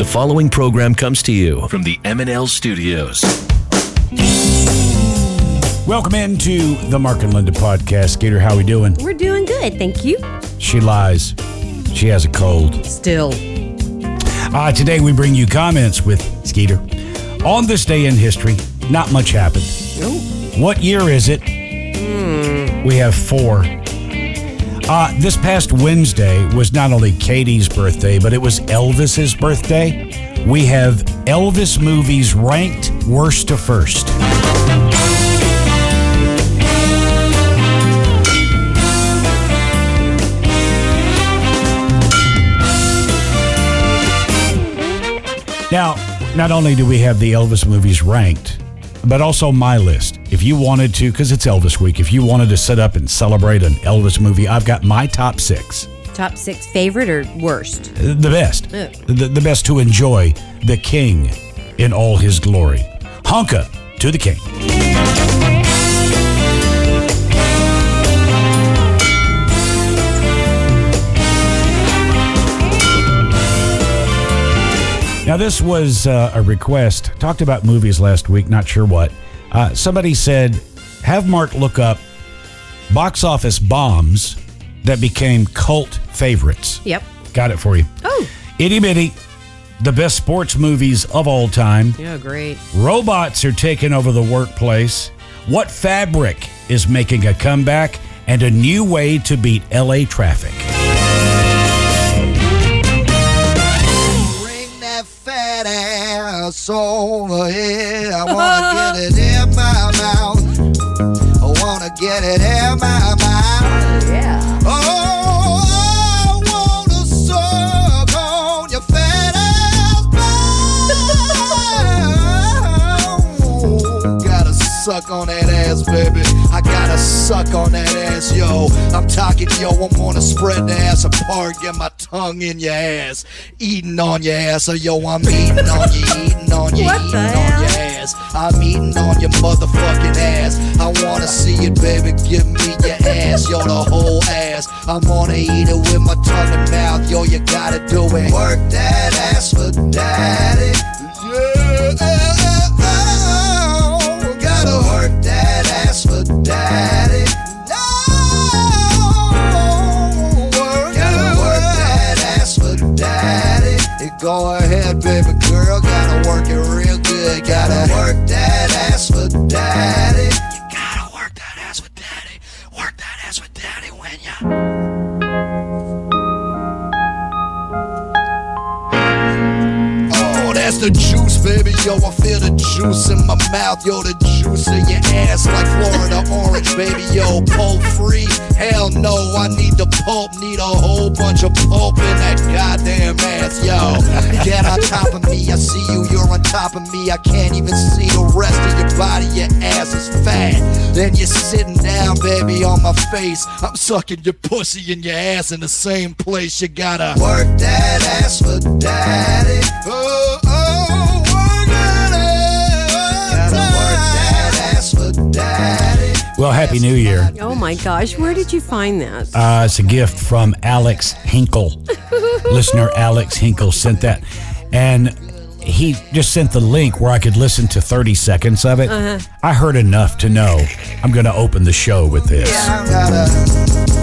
The following program comes to you from the M&L Studios. Welcome into the Mark and Linda podcast. Gator, how are we doing? We're doing good, thank you. She lies. She has a cold. Still. Uh, today we bring you comments with Skeeter. On this day in history, not much happened. What year is it? We have four. Uh, this past Wednesday was not only Katie's birthday, but it was Elvis's birthday. We have Elvis movies ranked worst to first. Now, not only do we have the Elvis movies ranked, but also my list. If you wanted to, because it's Elvis week, if you wanted to set up and celebrate an Elvis movie, I've got my top six. Top six favorite or worst? The best. The, the best to enjoy the king in all his glory. Honka to the king. Now, this was uh, a request. Talked about movies last week, not sure what. Uh, somebody said, have Mark look up box office bombs that became cult favorites. Yep. Got it for you. Oh. Iddy Biddy, the best sports movies of all time. Yeah, great. Robots are taking over the workplace. What fabric is making a comeback? And a new way to beat LA traffic. Bring that fat ass over here. I wanna get it in my mouth. I wanna get it in my mouth. Yeah. Oh, I wanna suck on your fat ass. mouth. Gotta suck on that ass, baby. I gotta suck on that ass, yo. I'm talking, yo. I'm gonna spread the ass apart, get my tongue in your ass, eating on your ass. So, yo, I'm eating on you, eating on you, What eating on your ass. I'm eating on your motherfucking ass. I wanna see it, baby. Give me your ass, yo, the whole ass. I'm gonna eat it with my tongue and mouth, yo. You gotta do it. Work that ass for daddy. Go ahead, baby girl. Gotta work it real good. Gotta work that ass for daddy. You gotta work that ass for daddy. Work that ass for daddy when ya. That's the juice, baby. Yo, I feel the juice in my mouth. Yo, the juice in your ass like Florida orange, baby. Yo, pulp free. Hell no, I need the pulp. Need a whole bunch of pulp in that goddamn ass, yo. Get on top of me. I see you. You're on top of me. I can't even see the rest of your body. Your ass is fat. Then you're sitting down, baby, on my face. I'm sucking your pussy and your ass in the same place. You gotta work that ass for daddy. Oh, oh, work that ass. Gotta work that ass for daddy. Well, Happy New Year. Oh my gosh, where did you find that? Uh, it's a gift from Alex Hinkle. Listener Alex Hinkle sent that. And he just sent the link where I could listen to 30 seconds of it. I heard enough to know I'm going to open the show with this. I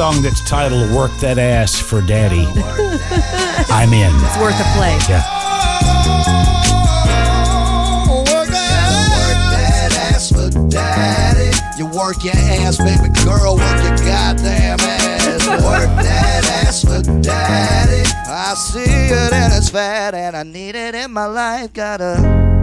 song that's titled Work That Ass for Daddy, I'm in. It's worth a play. Yeah. Work that, ass for daddy. You work your ass, baby girl, work your goddamn ass. Work that ass for daddy. I see it and it's fat and I need it in my life. Gotta.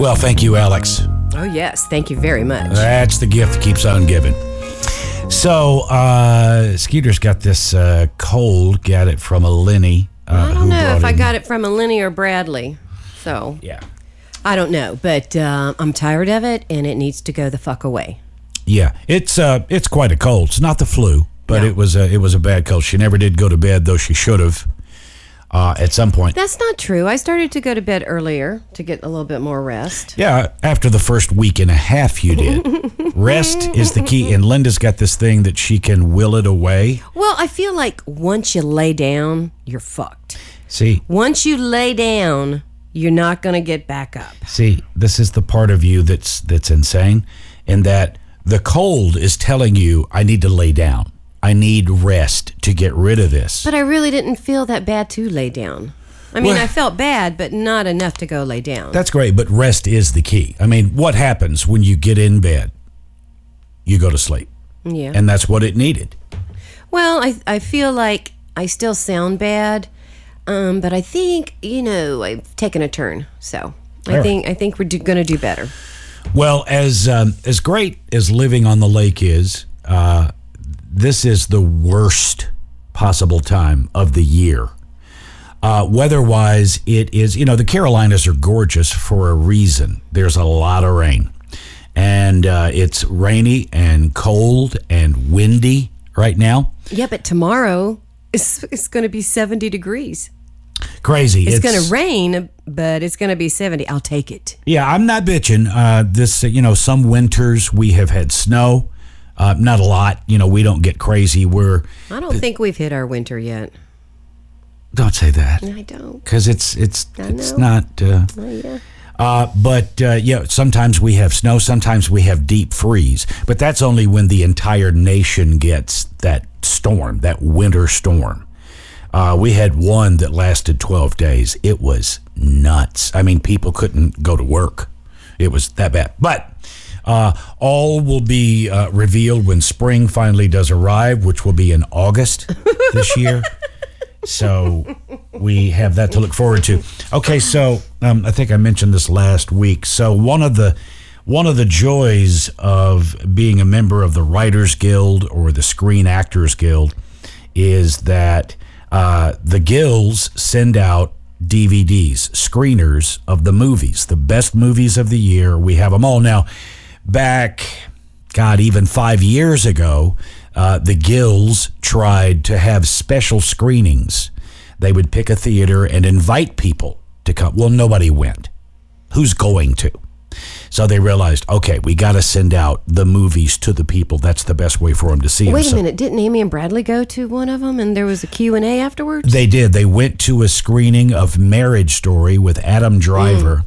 Well, thank you, Alex. Oh yes, thank you very much. That's the gift that keeps on giving. So, uh, Skeeter's got this uh, cold. Got it from a Lenny. Uh, I don't know if I got it from a Lenny or Bradley. So Yeah. I don't know, but uh, I'm tired of it and it needs to go the fuck away. Yeah, it's uh, it's quite a cold. It's not the flu, but No. it was a, it was a bad cold. She never did go to bed, though she should have. Uh, at some point, That's not true. I started to go to bed earlier to get a little bit more rest. yeah. After the first week and a half, you did. Rest is the key, and Linda's got this thing that she can will it away. Well, I feel like once you lay down, you're fucked. See, Once you lay down, you're not going to get back up. See, this is the part of you that's that's insane in that the cold is telling you I need to lay down. I need rest to get rid of this. But I really didn't feel that bad to lay down. I mean, Well- I felt bad, but not enough to go lay down. That's great, but rest is the key. I mean, what happens when you get in bed? You go to sleep. yeah. And that's what it needed. Well, I I feel like I still sound bad, um, but I think you know I've taken a turn. So I right. think I think we're going to do better. Well, as um, as great as living on the lake is, uh, this is the worst possible time of the year. Uh, weather-wise, it is. You know, the Carolinas are gorgeous for a reason. There's a lot of rain, and uh, it's rainy and cold and windy right now. Yeah, but tomorrow it's it's going to be seventy degrees. Crazy. It's, going to rain, but it's going to be seventy. I'll take it. Yeah, I'm not bitching. Uh, this, you know, some winters we have had snow. Uh, not a lot. You know, we don't get crazy. We're I don't think we've hit our winter yet. don't say that. I don't. because it's it's it's not. Uh, Oh, yeah. uh, but uh, yeah, sometimes we have snow. Sometimes we have deep freeze. But that's only when the entire nation gets that storm, that winter storm. Uh, we had one that lasted 12 days. It was nuts. I mean, people couldn't go to work. It was that bad. But uh, all will be uh, revealed when spring finally does arrive, which will be in August this year. So we have that to look forward to. Okay, so um, I think I mentioned this last week. So one of the one of the joys of being a member of the Writers Guild or the Screen Actors Guild is that uh, the guilds send out DVDs, screeners of the movies, the best movies of the year. We have them all now. Back, God, even five years ago, uh, the guilds tried to have special screenings. They would pick a theater and invite people to come. Well, nobody went. Who's going to? So they realized, okay, we got to send out the movies to the people. That's the best way for them to see them. Wait a So- minute. Didn't Amy and Bradley go to one of them, and there was a Q and A afterwards? They did. They went to a screening of Marriage Story with Adam Driver,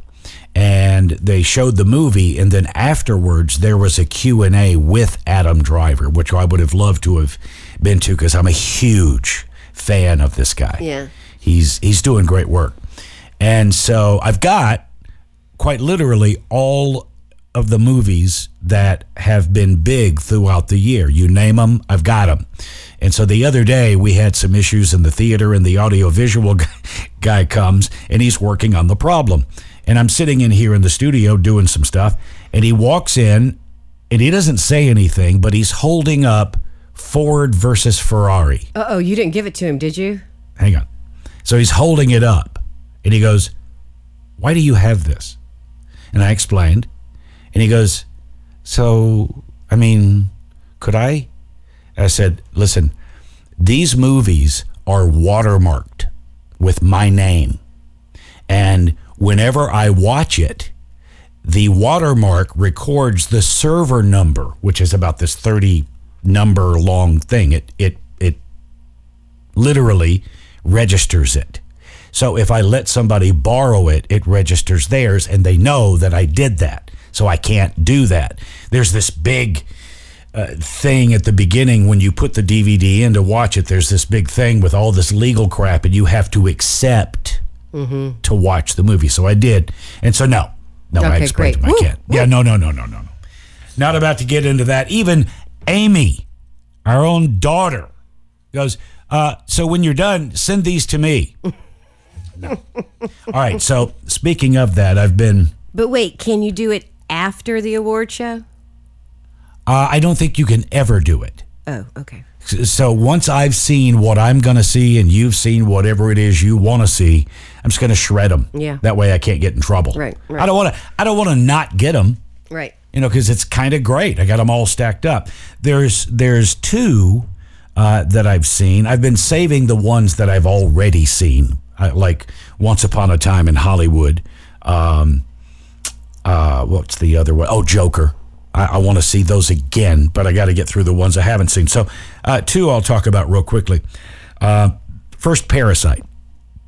and they showed the movie. And then afterwards, there was a Q and A with Adam Driver, which I would have loved to have been to because I'm a huge fan of this guy. Yeah. he's he's doing great work. And so I've got quite literally all of the movies that have been big throughout the year. You name them, I've got them. And so the other day we had some issues in the theater, and the audiovisual guy comes and he's working on the problem. And I'm sitting in here in the studio doing some stuff, and he walks in and he doesn't say anything, but he's holding up Ford versus Ferrari. Uh oh, you didn't give it to him, did you? Hang on. So he's holding it up and he goes, Why do you have this? And I explained. And he goes, So, I mean, could I? I said, Listen, these movies are watermarked with my name. And whenever I watch it, the watermark records the server number, which is about this 30 number long thing. It, it, it literally registers it. So if I let somebody borrow it, it registers theirs and they know that I did that. So I can't do that. There's this big uh, thing at the beginning when you put the DVD in to watch it. There's this big thing with all this legal crap, and you have to accept to watch the movie. So I did. And so, no, no, I Okay, explained great. to my Woo, kid. Yeah, no, no, no, no, no, no. Not about to get into that. Even Amy, our own daughter, goes, uh, so when you're done, send these to me. no. All right. So speaking of that, I've been. But wait, can you do it after the award show? Uh, I don't think you can ever do it. Oh, okay. So once I've seen what I'm going to see, and you've seen whatever it is you want to see, I'm just going to shred them. Yeah. That way, I can't get in trouble. Right, right. I don't want to. I don't want to not get them. Right. you know, because it's kind of great. I got them all stacked up. There's there's two uh, that I've seen. I've been saving the ones that I've already seen, I, like Once Upon a Time in Hollywood. Um, uh, what's the other one? Oh, Joker. I, I want to see those again, but I got to get through the ones I haven't seen. So, uh, two I'll talk about real quickly. Uh, first, Parasite.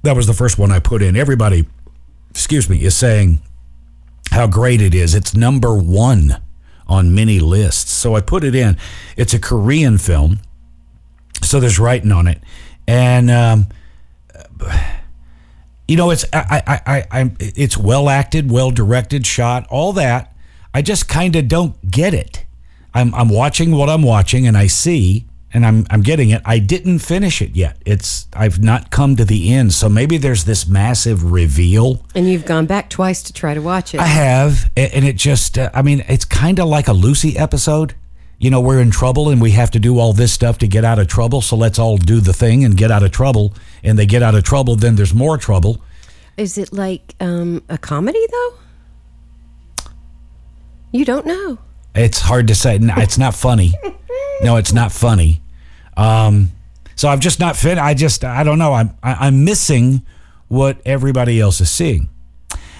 That was the first one I put in. Everybody, excuse me, is saying how great it is. It's number one on many lists. So I put it in. It's a Korean film, so there's writing on it, and um, you know it's I, I, I, I it's well acted, well directed, shot, all that. I just kind of don't get it. I'm I'm watching what I'm watching, and I see and I'm I'm getting it. I didn't finish it yet. It's I've not come to the end. So maybe there's this massive reveal. And you've gone back twice to try to watch it. I have, and it just uh, I mean, it's kind of like a Lucy episode. You know, we're in trouble and we have to do all this stuff to get out of trouble. So let's all do the thing and get out of trouble. And they get out of trouble, then there's more trouble. Is it like um, a comedy though? You don't know. It's hard to say. It's not funny. No, it's not funny. Um, so I'm just not fit. I just I don't know. I'm I, I'm missing what everybody else is seeing.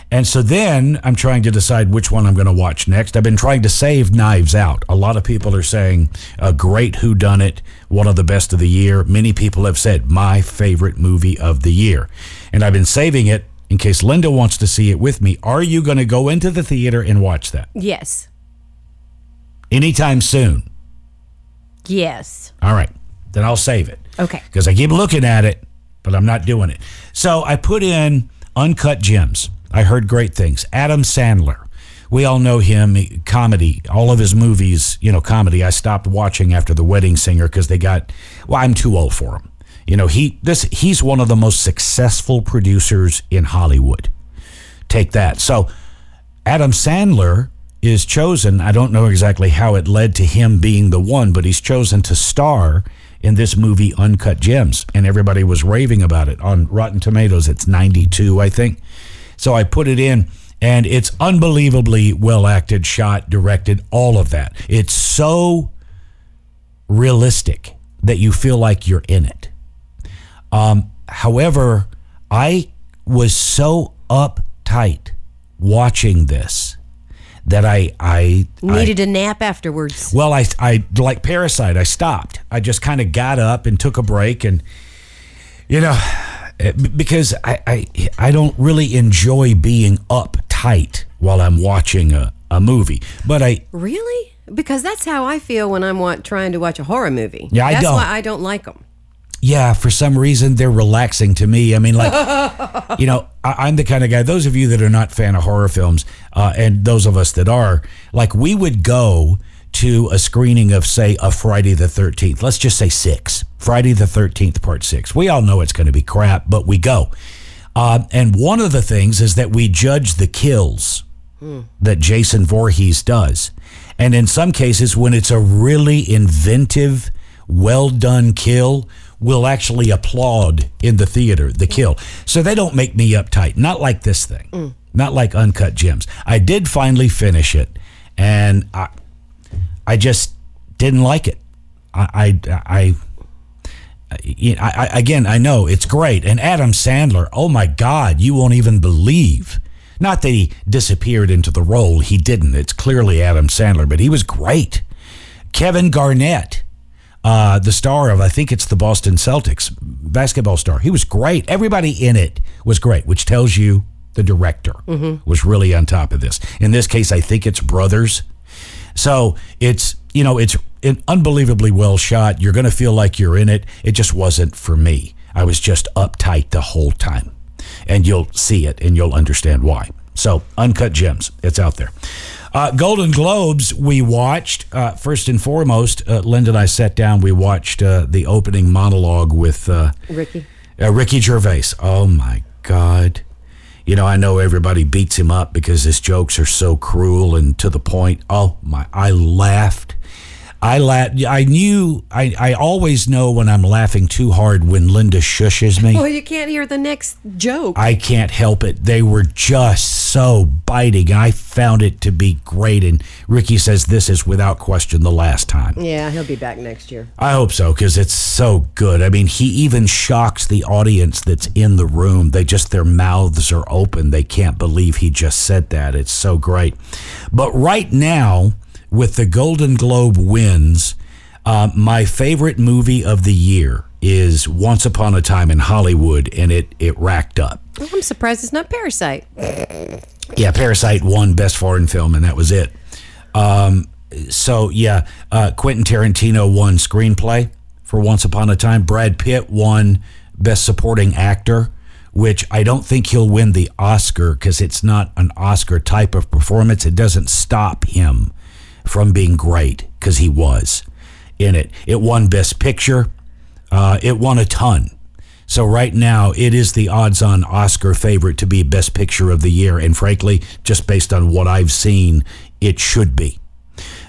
And so then I'm trying to decide which one I'm going to watch next. I've been trying to save Knives Out. A lot of people are saying a great Who Done It, one of the best of the year. Many people have said my favorite movie of the year, and I've been saving it in case Linda wants to see it with me. Are you going to go into the theater and watch that Yes. anytime soon? Yes. All right, then I'll save it. Okay. because I keep looking at it, but I'm not doing it. So I put in Uncut Gems. I heard great things. Adam Sandler. We all know him, comedy, all of his movies, you know, comedy. I stopped watching after The Wedding Singer because they got, well, I'm too old for him. You know, he this he's one of the most successful producers in Hollywood. Take that. So Adam Sandler is chosen. I don't know exactly how it led to him being the one, but he's chosen to star in this movie Uncut Gems, and everybody was raving about it on Rotten Tomatoes. It's 92, I think. So I put it in, and it's unbelievably well acted, shot, directed, all of that. It's so realistic that you feel like you're in it. Um, however, I was so uptight watching this that I I I- Needed a nap afterwards. well, I, I like Parasite. I stopped. I just kind of got up and took a break, and you know, eh, because I, I I don't really enjoy being uptight while I'm watching a, a movie. But I Really? Because that's how I feel when I'm wa- trying to watch a horror movie. Yeah, I that's don't. That's why I don't like them. Yeah, for some reason they're relaxing to me. I mean, like you know, I, I'm the kind of guy. Those of you that are not fan of horror films, uh, and those of us that are, like, we would go to a screening of, say, a Friday the 13th. Let's just say six. Friday the 13th, part six. We all know it's going to be crap, but we go. Uh, and one of the things is that we judge the kills that Jason Voorhees does. And in some cases, when it's a really inventive, well done kill, we'll actually applaud in the theater the kill. So they don't make me uptight. Not like this thing. Mm. Not like Uncut Gems. I did finally finish it, and I, I just didn't like it. I, I, I I, I, again, I know it's great. And Adam Sandler, oh my God, you won't even believe. Not that he disappeared into the role, he didn't. It's clearly Adam Sandler, but he was great. Kevin Garnett, uh, the star of, I think it's the Boston Celtics basketball star, he was great. Everybody in it was great, which tells you the director was really on top of this. In this case, I think it's brothers. So it's you know it's an unbelievably well shot. You're going to feel like you're in it. It just wasn't for me. I was just uptight the whole time, and you'll see it and you'll understand why. So uncut gems, it's out there. Uh, Golden Globes, we watched uh, first and foremost. Uh, Linda and I sat down. We watched uh, the opening monologue with uh, Ricky. uh, Ricky Gervais. Oh my God. You know, I know everybody beats him up because his jokes are so cruel and to the point. Oh my, I laughed. I la- I knew I, I always know when I'm laughing too hard when Linda shushes me. Well, you can't hear the next joke. I can't help it. They were just so biting. I found it to be great. And Ricky says this is without question the last time. yeah, he'll be back next year. I hope so because it's so good. I mean, he even shocks the audience that's in the room. They just, their mouths are open. They can't believe he just said that. It's so great. But right now, with the Golden Globe wins, uh, my favorite movie of the year is Once Upon a Time in Hollywood, and it, it racked up. Well, I'm surprised it's not Parasite. Yeah, Parasite won Best Foreign Film, and that was it. Um, so yeah, uh, Quentin Tarantino won Screenplay for Once Upon a Time. Brad Pitt won Best Supporting Actor, which I don't think he'll win the Oscar because it's not an Oscar type of performance. It doesn't stop him from being great because he was in it. It won Best Picture. Uh, it won a ton. So right now, it is the odds-on Oscar favorite to be Best Picture of the year, and frankly, just based on what I've seen, it should be.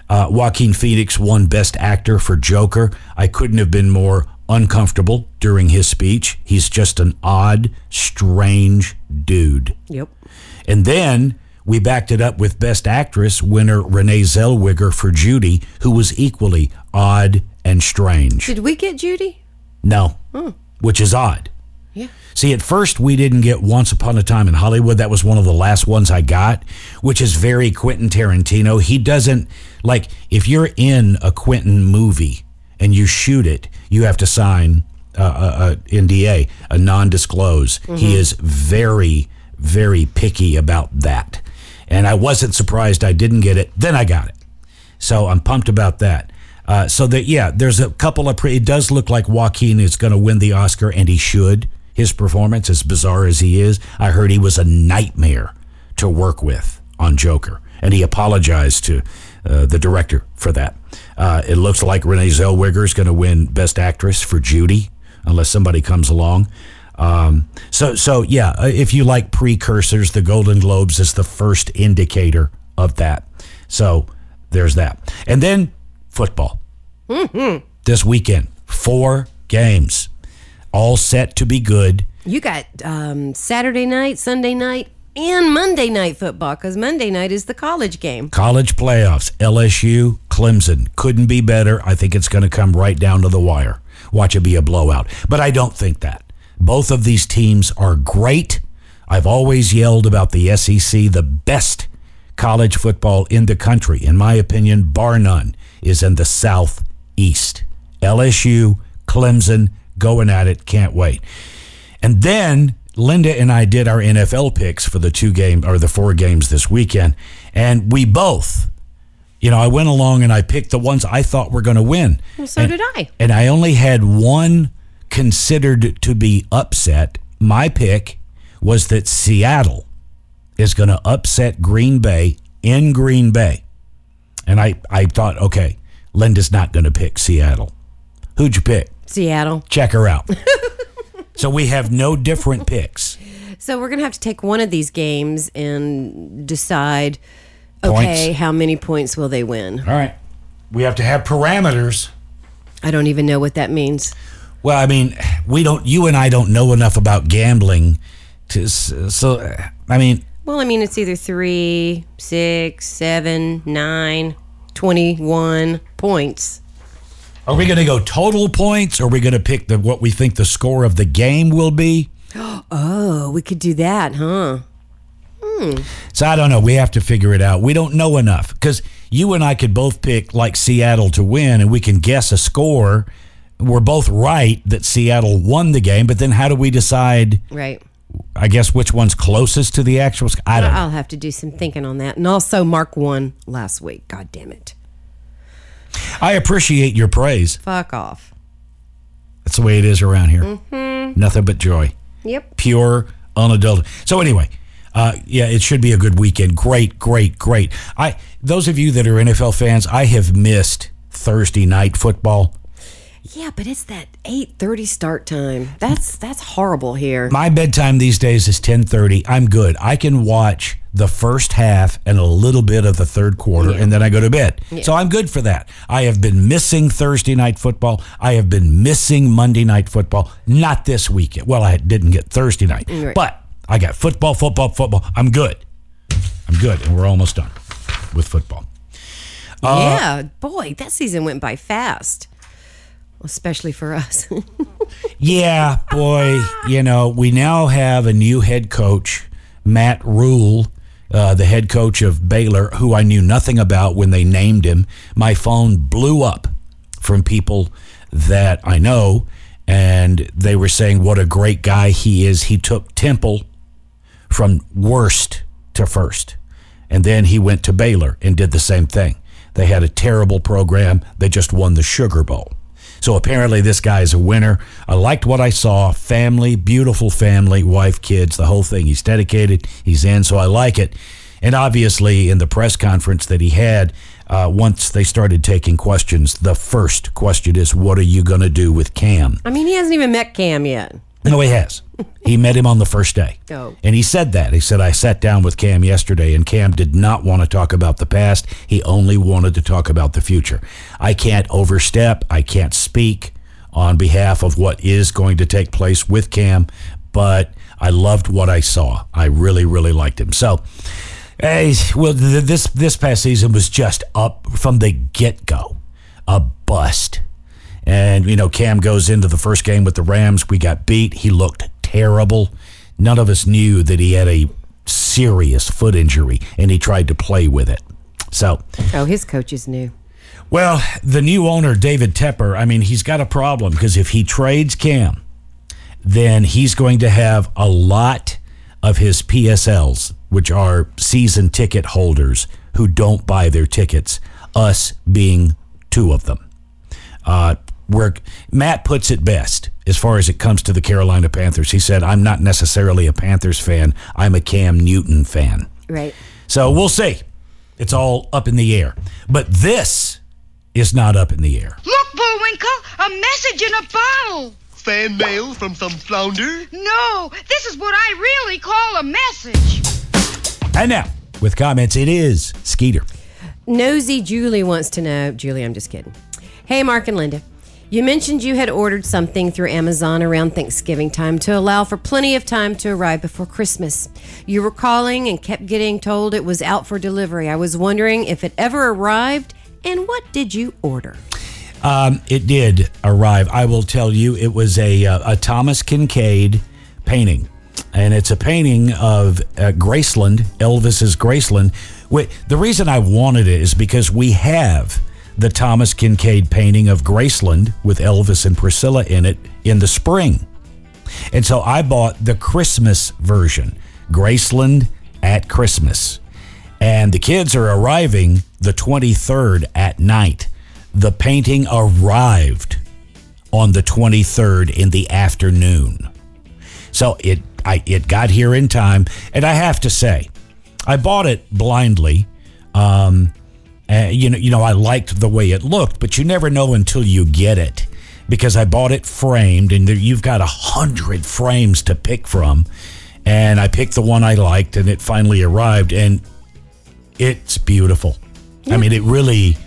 Uh, Joaquin Phoenix won Best Actor for Joker. I couldn't have been more uncomfortable during his speech. He's just an odd, strange dude. Yep. And then we backed it up with Best Actress winner Renee Zellweger for Judy, who was equally odd and strange. Did we get Judy? No, hmm. which is odd. Yeah. See, at first we didn't get Once Upon a Time in Hollywood. That was one of the last ones I got, which is very Quentin Tarantino. He doesn't like if you're in a Quentin movie and you shoot it, you have to sign uh, uh, uh a, a NDA, a non-disclose. He mm-hmm. is very, very picky about that, and I wasn't surprised I didn't get it. Then I got it, so I'm pumped about that. Uh, so that yeah, there's a couple of. Pre- it does look like Joaquin is going to win the Oscar, and he should. His performance, as bizarre as he is, I heard he was a nightmare to work with on Joker, and he apologized to uh, the director for that. Uh, it looks like Renee Zellweger is going to win Best Actress for Judy, unless somebody comes along. Um, so, so yeah, uh, if you like precursors, the Golden Globes is the first indicator of that. So there's that, and then football this weekend. Four games, all set to be good. You got um, Saturday night, Sunday night, and Monday night football because Monday night is the college game. College playoffs, LSU, Clemson. Couldn't be better. I think it's going to come right down to the wire. Watch it be a blowout. But I don't think that. Both of these teams are great. I've always yelled about the SEC, the best college football in the country, in my opinion, bar none, is in the Southeast. LSU, Clemson, going at it. Can't wait. And then Linda and I did our NFL picks for the two game or the four games this weekend, and we both, you know, I went along and I picked the ones I thought were going to win. Well, so And- did I. And I only had one considered to be upset. My pick was that Seattle is going to upset Green Bay in Green Bay. And I, I thought, okay, Linda's not going to pick Seattle. Who'd you pick? Seattle. Check her out. so we have no different picks. So we're gonna have to take one of these games and decide. Okay, Points. how many points will they win? All right. We have to have parameters. I don't even know what that means. Well, I mean, we don't. You and I don't know enough about gambling to. s- So, I mean, Well, I mean, it's either three, six, seven, nine, 21 points. are we going to go total points? Or are we going to pick the what we think the score of the game will be? Oh, we could do that, huh? Hmm. So I don't know. We have to figure it out. We don't know enough because you and I could both pick like Seattle to win, and we can guess a score. We're both right that Seattle won the game, but then how do we decide? Right. I guess which one's closest to the actual. I don't. I'll have to do some thinking on that. And also, Mark won last week. God damn it. I appreciate your praise. Fuck off. That's the way it is around here. Nothing but joy. Yep. pure, unadulterated. So anyway, uh, yeah, it should be a good weekend. Great, great, great. I those of you that are NFL fans, I have missed Thursday night football. Yeah, but it's that 8:30 start time. That's that's horrible here. My bedtime these days is 10:30. I'm good. I can watch the first half and a little bit of the third quarter and then I go to bed. So I'm good for that. I have been missing Thursday night football. I have been missing Monday night football. Not this weekend. Well, I didn't get Thursday night. Right. But I got football, football, football. I'm good. I'm good and we're almost done with football. Uh, yeah, boy, that season went by fast. Especially for us. Yeah, boy, you know, we now have a new head coach, Matt Rhule, uh, the head coach of Baylor, who I knew nothing about when they named him. My phone blew up from people that I know, and they were saying what a great guy he is. He took Temple from worst to first. And then he went to Baylor and did the same thing. They had a terrible program. They just won the Sugar Bowl. So apparently, this guy is a winner. I liked what I saw. Family, beautiful family, wife, kids, the whole thing. He's dedicated. He's in, so I like it. And obviously, in the press conference that he had, uh, once they started taking questions, the first question is, What are you going to do with Cam? I mean, he hasn't even met Cam yet. No, he has. He met him on the first day. Oh. And he said that. He said, I sat down with Cam yesterday, and Cam did not want to talk about the past. He only wanted to talk about the future. I can't overstep. I can't speak on behalf of what is going to take place with Cam, but I loved what I saw. I really, really liked him. So, hey, well, th- this, this past season was just up from the get go, a bust. And, you know, Cam goes into the first game with the Rams. We got beat. He looked terrible. None of us knew that he had a serious foot injury and he tried to play with it. So, Oh, his coaches knew. well, the new owner, David Tepper, I mean, he's got a problem because if he trades Cam, then he's going to have a lot of his PSLs, which are season ticket holders who don't buy their tickets, us being two of them. Uh, where Matt puts it best as far as it comes to the Carolina Panthers. He said, I'm not necessarily a Panthers fan, I'm a Cam Newton fan. Right. So we'll see. It's all up in the air. But this is not up in the air. Look, Bullwinkle, a message in a bottle. Fan mail from some flounder? No, this is what I really call a message. And now, with comments, it is Skeeter. Nosy Julie wants to know. Julie, I'm just kidding. Hey, Mark and Linda. You mentioned you had ordered something through Amazon around Thanksgiving time to allow for plenty of time to arrive before Christmas. You were calling and kept getting told it was out for delivery. I was wondering if it ever arrived and what did you order? Um, it did arrive. I will tell you, it was a, uh, a Thomas Kinkade painting. And it's a painting of uh, Graceland, Elvis's Graceland. Wait, the reason I wanted it is because we have the Thomas Kinkade painting of Graceland with Elvis and Priscilla in it in the spring. And so I bought the Christmas version, Graceland at Christmas. And the kids are arriving the 23rd at night. The painting arrived on the 23rd in the afternoon. So it I it got here in time, and I have to say, I bought it blindly. Um, uh, you know, you know, I liked the way it looked, but you never know until you get it, because I bought it framed, and there, you've got a hundred frames to pick from, and I picked the one I liked, and it finally arrived, and it's beautiful. I mean, it really.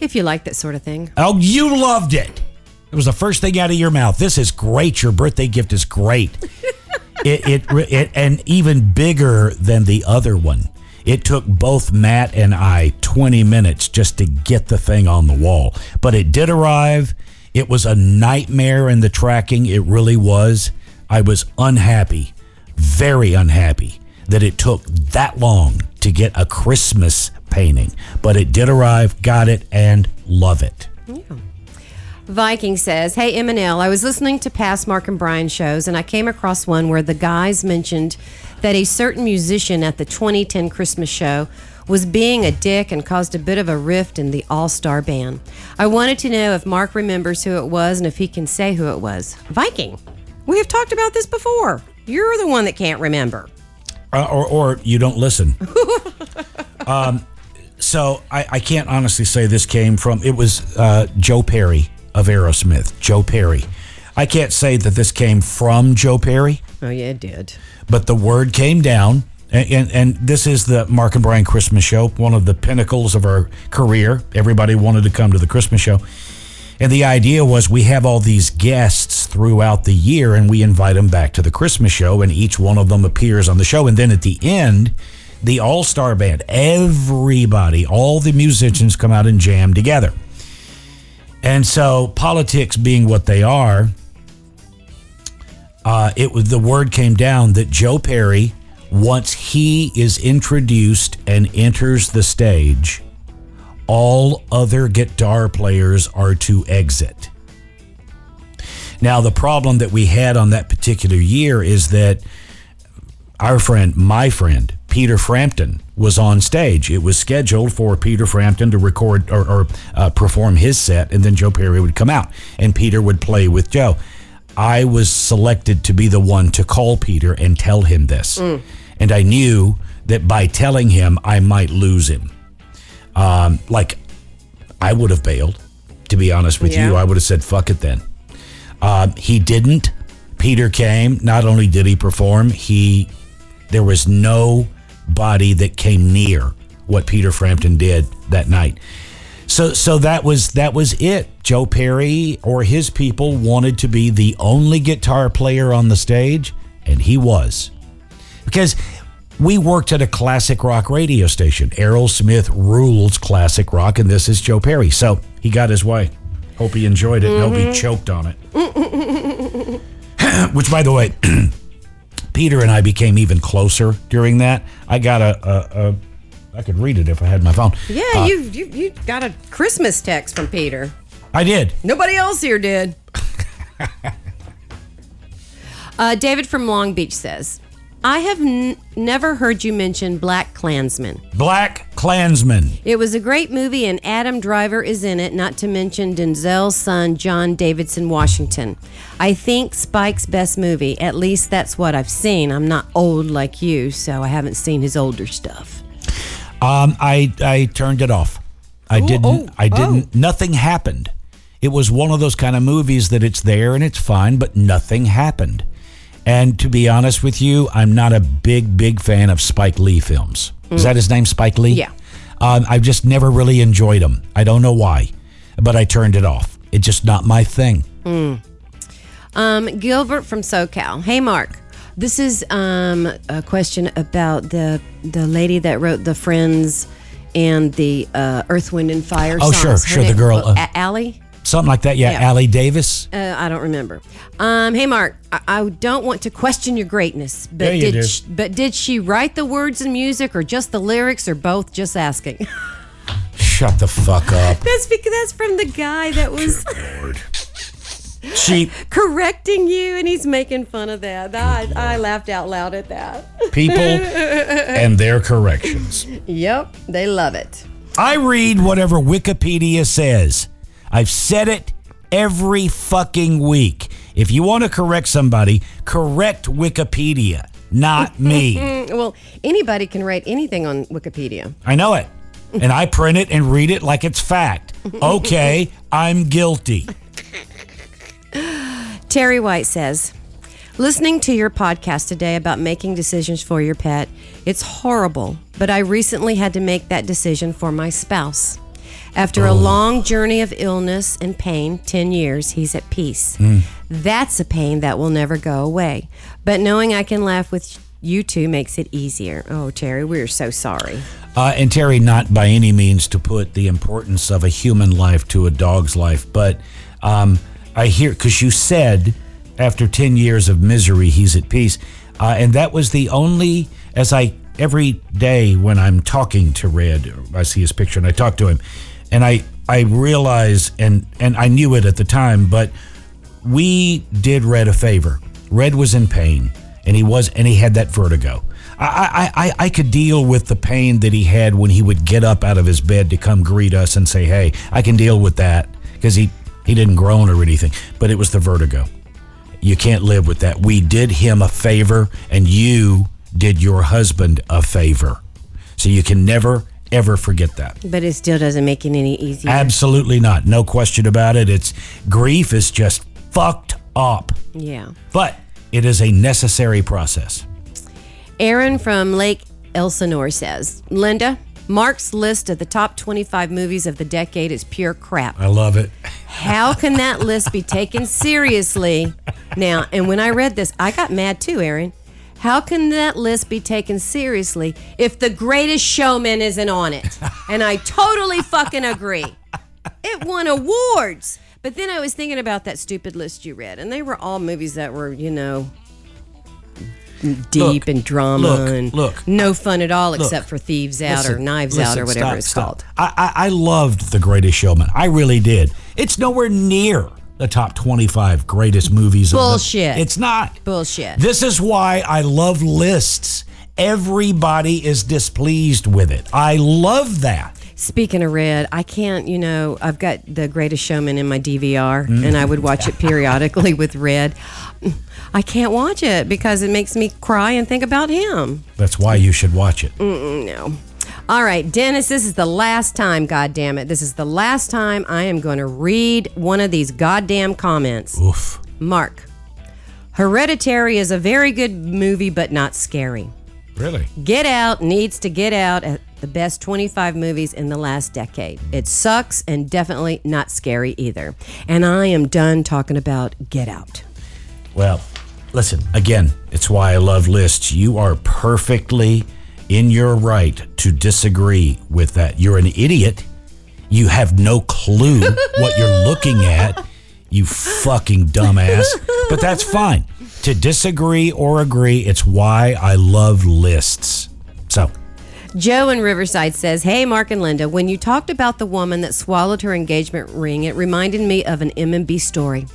If you like that sort of thing. Oh, you loved it. It was the first thing out of your mouth. This is great. Your birthday gift is great. it, it, it, and even bigger than the other one. It took both Matt and I 20 minutes just to get the thing on the wall. But it did arrive. It was a nightmare in the tracking. It really was. I was unhappy, very unhappy that it took that long to get a Christmas painting. But it did arrive, got it, and love it. Viking says, Hey, M&L, I was listening to past Mark and Brian shows and I came across one where the guys mentioned that a certain musician at the 2010 Christmas show was being a dick and caused a bit of a rift in the All Star band. I wanted to know if Mark remembers who it was and if he can say who it was. Viking, we have talked about this before. You're the one that can't remember. Uh, or, or you don't listen. um, so I, I can't honestly say this came from. It was uh, Joe Perry of Aerosmith, Joe Perry. I can't say that this came from Joe Perry, Oh yeah, it did. but the word came down. And, and, and this is the Mark and Brian Christmas show, one of the pinnacles of our career. Everybody wanted to come to the Christmas show. And the idea was we have all these guests throughout the year and we invite them back to the Christmas show, and each one of them appears on the show. And then at the end, the all star band, everybody, all the musicians come out and jam together. And so, politics being what they are, uh, it was the word came down that Joe Perry, once he is introduced and enters the stage, all other guitar players are to exit. Now, the problem that we had on that particular year is that our friend, my friend, Peter Frampton, was on stage. It was scheduled for Peter Frampton to record or, or uh, perform his set, and then Joe Perry would come out, and Peter would play with Joe. I was selected to be the one to call Peter and tell him this. And I knew that by telling him, I might lose him. Um, like, I would have bailed, to be honest with Yeah. you. I would have said, fuck it then. Um, he didn't. Peter came. Not only did he perform, he there was nobody that came near what Peter Frampton did that night. So so that was that was it. Joe Perry or his people wanted to be the only guitar player on the stage, and he was. Because we worked at a classic rock radio station. Aerosmith rules classic rock, and this is Joe Perry. So he got his way. Hope he enjoyed it and hope he mm-hmm. choked on it. Which, by the way, Peter and I became even closer during that. I got a, a, a I could read it if I had my phone. Yeah, Uh, you, you you got a Christmas text from Peter. I did. Nobody else here did. uh, David from Long Beach says, I have n- never heard you mention Black Klansman. Black Klansman. It was a great movie, and Adam Driver is in it, not to mention Denzel's son, John Davidson Washington. I think Spike's best movie. At least that's what I've seen. I'm not old like you, so I haven't seen his older stuff. Um, I I turned it off. I didn't. oh, I didn't. Nothing happened. It was one of those kind of movies that it's there and it's fine, but nothing happened. And to be honest with you, I'm not a big big fan of Spike Lee films. Is that his name, Spike Lee? Yeah. Um, I've just never really enjoyed them. I don't know why, but I turned it off. It's just not my thing. Um, Gilbert from SoCal. Hey, Mark. This is um, a question about the the lady that wrote the Friends and the uh, Earth, Wind, and Fire. Oh, songs. sure, Her sure, the girl, oh, uh, Allie. Something like that. Yeah, Yeah. Allie Davis. Uh, I don't remember. Um, hey, Mark. I, I don't want to question your greatness, but Yeah, you did do. She, but did she write the words and music, or just the lyrics, or both? Just asking. Shut the fuck up. that's because that's from the guy that was Cheap correcting you, and he's making fun of that. I, I laughed out loud at that. people and their corrections. Yep, they love it. I read whatever Wikipedia says. I've said it every fucking week. If you want to correct somebody, correct Wikipedia, not me. Well, anybody can write anything on Wikipedia. I know it. And I print it and read it like it's fact. Okay, I'm guilty. Terry White says, Listening to your podcast today about making decisions for your pet, it's horrible, but I recently had to make that decision for my spouse. After a long journey of illness and pain, 10 years, he's at peace. That's a pain that will never go away. But knowing I can laugh with you two makes it easier. Oh, Terry, we're so sorry. Uh, and Terry, not by any means to put the importance of a human life to a dog's life, but um, I hear because you said after 10 years of misery, he's at peace. Uh, and that was the only, as I, every day when I'm talking to Red, I see his picture and I talk to him, and I, I realize, and, and I knew it at the time, but we did Red a favor. Red was in pain, and he was, and he had that vertigo. I, I, I, could deal with the pain that he had when he would get up out of his bed to come greet us and say, "Hey, I can deal with that," because he he didn't groan or anything. But it was the vertigo. You can't live with that. We did him a favor, and you did your husband a favor. So you can never ever forget that. But it still doesn't make it any easier. Absolutely not. No question about it. It's grief is just fucked up. yeah. But it is a necessary process. Aaron from Lake Elsinore says, Linda, Mark's list of the top 25 movies of the decade is pure crap. I love it. How can that list be taken seriously? Now, and when I read this, I got mad too, Aaron. How can that list be taken seriously if the greatest showman isn't on it? And I totally fucking agree. It won awards. But then I was thinking about that stupid list you read, and they were all movies that were, you know, deep Look, and drama look, and look. no fun at all except for Thieves Out or Listen, Knives Out or whatever stop, it's stop. called. I, I, I loved The Greatest Showman. I really did. It's nowhere near the top 25 greatest movies. of the- Bullshit. it's not. Bullshit. This is why I love lists. Everybody is displeased with it. I love that. Speaking of red, I can't, you know, I've got The Greatest Showman in my DVR mm. and I would watch it periodically with red. I can't watch it because it makes me cry and think about him. That's why you should watch it. No. All right, Dennis, this is the last time, God damn it. This is the last time I am going to read one of these goddamn comments. Oof. Mark, Hereditary is a very good movie, but not scary. Really? Get Out needs to get out at the best 25 movies in the last decade. It sucks and definitely not scary either. And I am done talking about Get Out. Well, listen, again, it's why I love lists. You are perfectly in your right to disagree with that. You're an idiot. You have no clue what you're looking at, you fucking dumbass. But that's fine. To disagree or agree, it's why I love lists. So, Joe in Riverside says, Hey, Mark and Linda, when you talked about the woman that swallowed her engagement ring, it reminded me of an M&B story.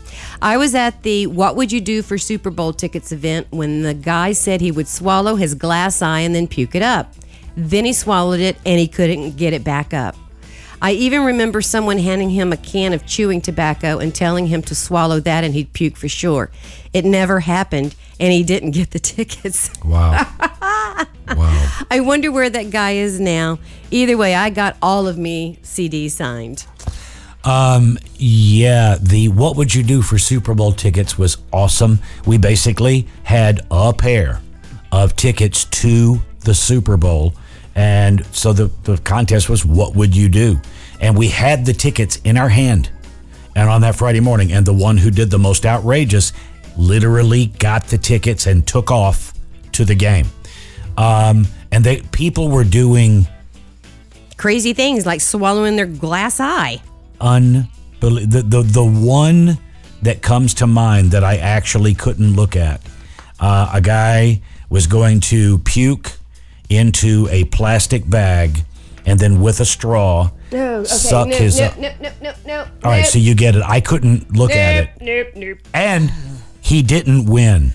I was at the What Would You Do for Super Bowl Tickets event when the guy said he would swallow his glass eye and then puke it up. Then he swallowed it and he couldn't get it back up. I even remember someone handing him a can of chewing tobacco and telling him to swallow that and he'd puke for sure. It never happened and he didn't get the tickets. wow. wow. I wonder where that guy is now. Either way, I got all of me CDs signed. Um, yeah, the what would you do for Super Bowl tickets was awesome. We basically had a pair of tickets to the Super Bowl. And so the, the contest was what would you do? And we had the tickets in our hand. And on that Friday morning, and the one who did the most outrageous literally got the tickets and took off to the game. Um, and they people were doing Crazy things like swallowing their glass eye. unbelievable. The, the the one that comes to mind that I actually couldn't look at. Uh, a guy was going to puke into a plastic bag and then with a straw suck his. no, no, no, no, no. All right, so you get it. I couldn't look at it. Nope, nope. And he didn't win.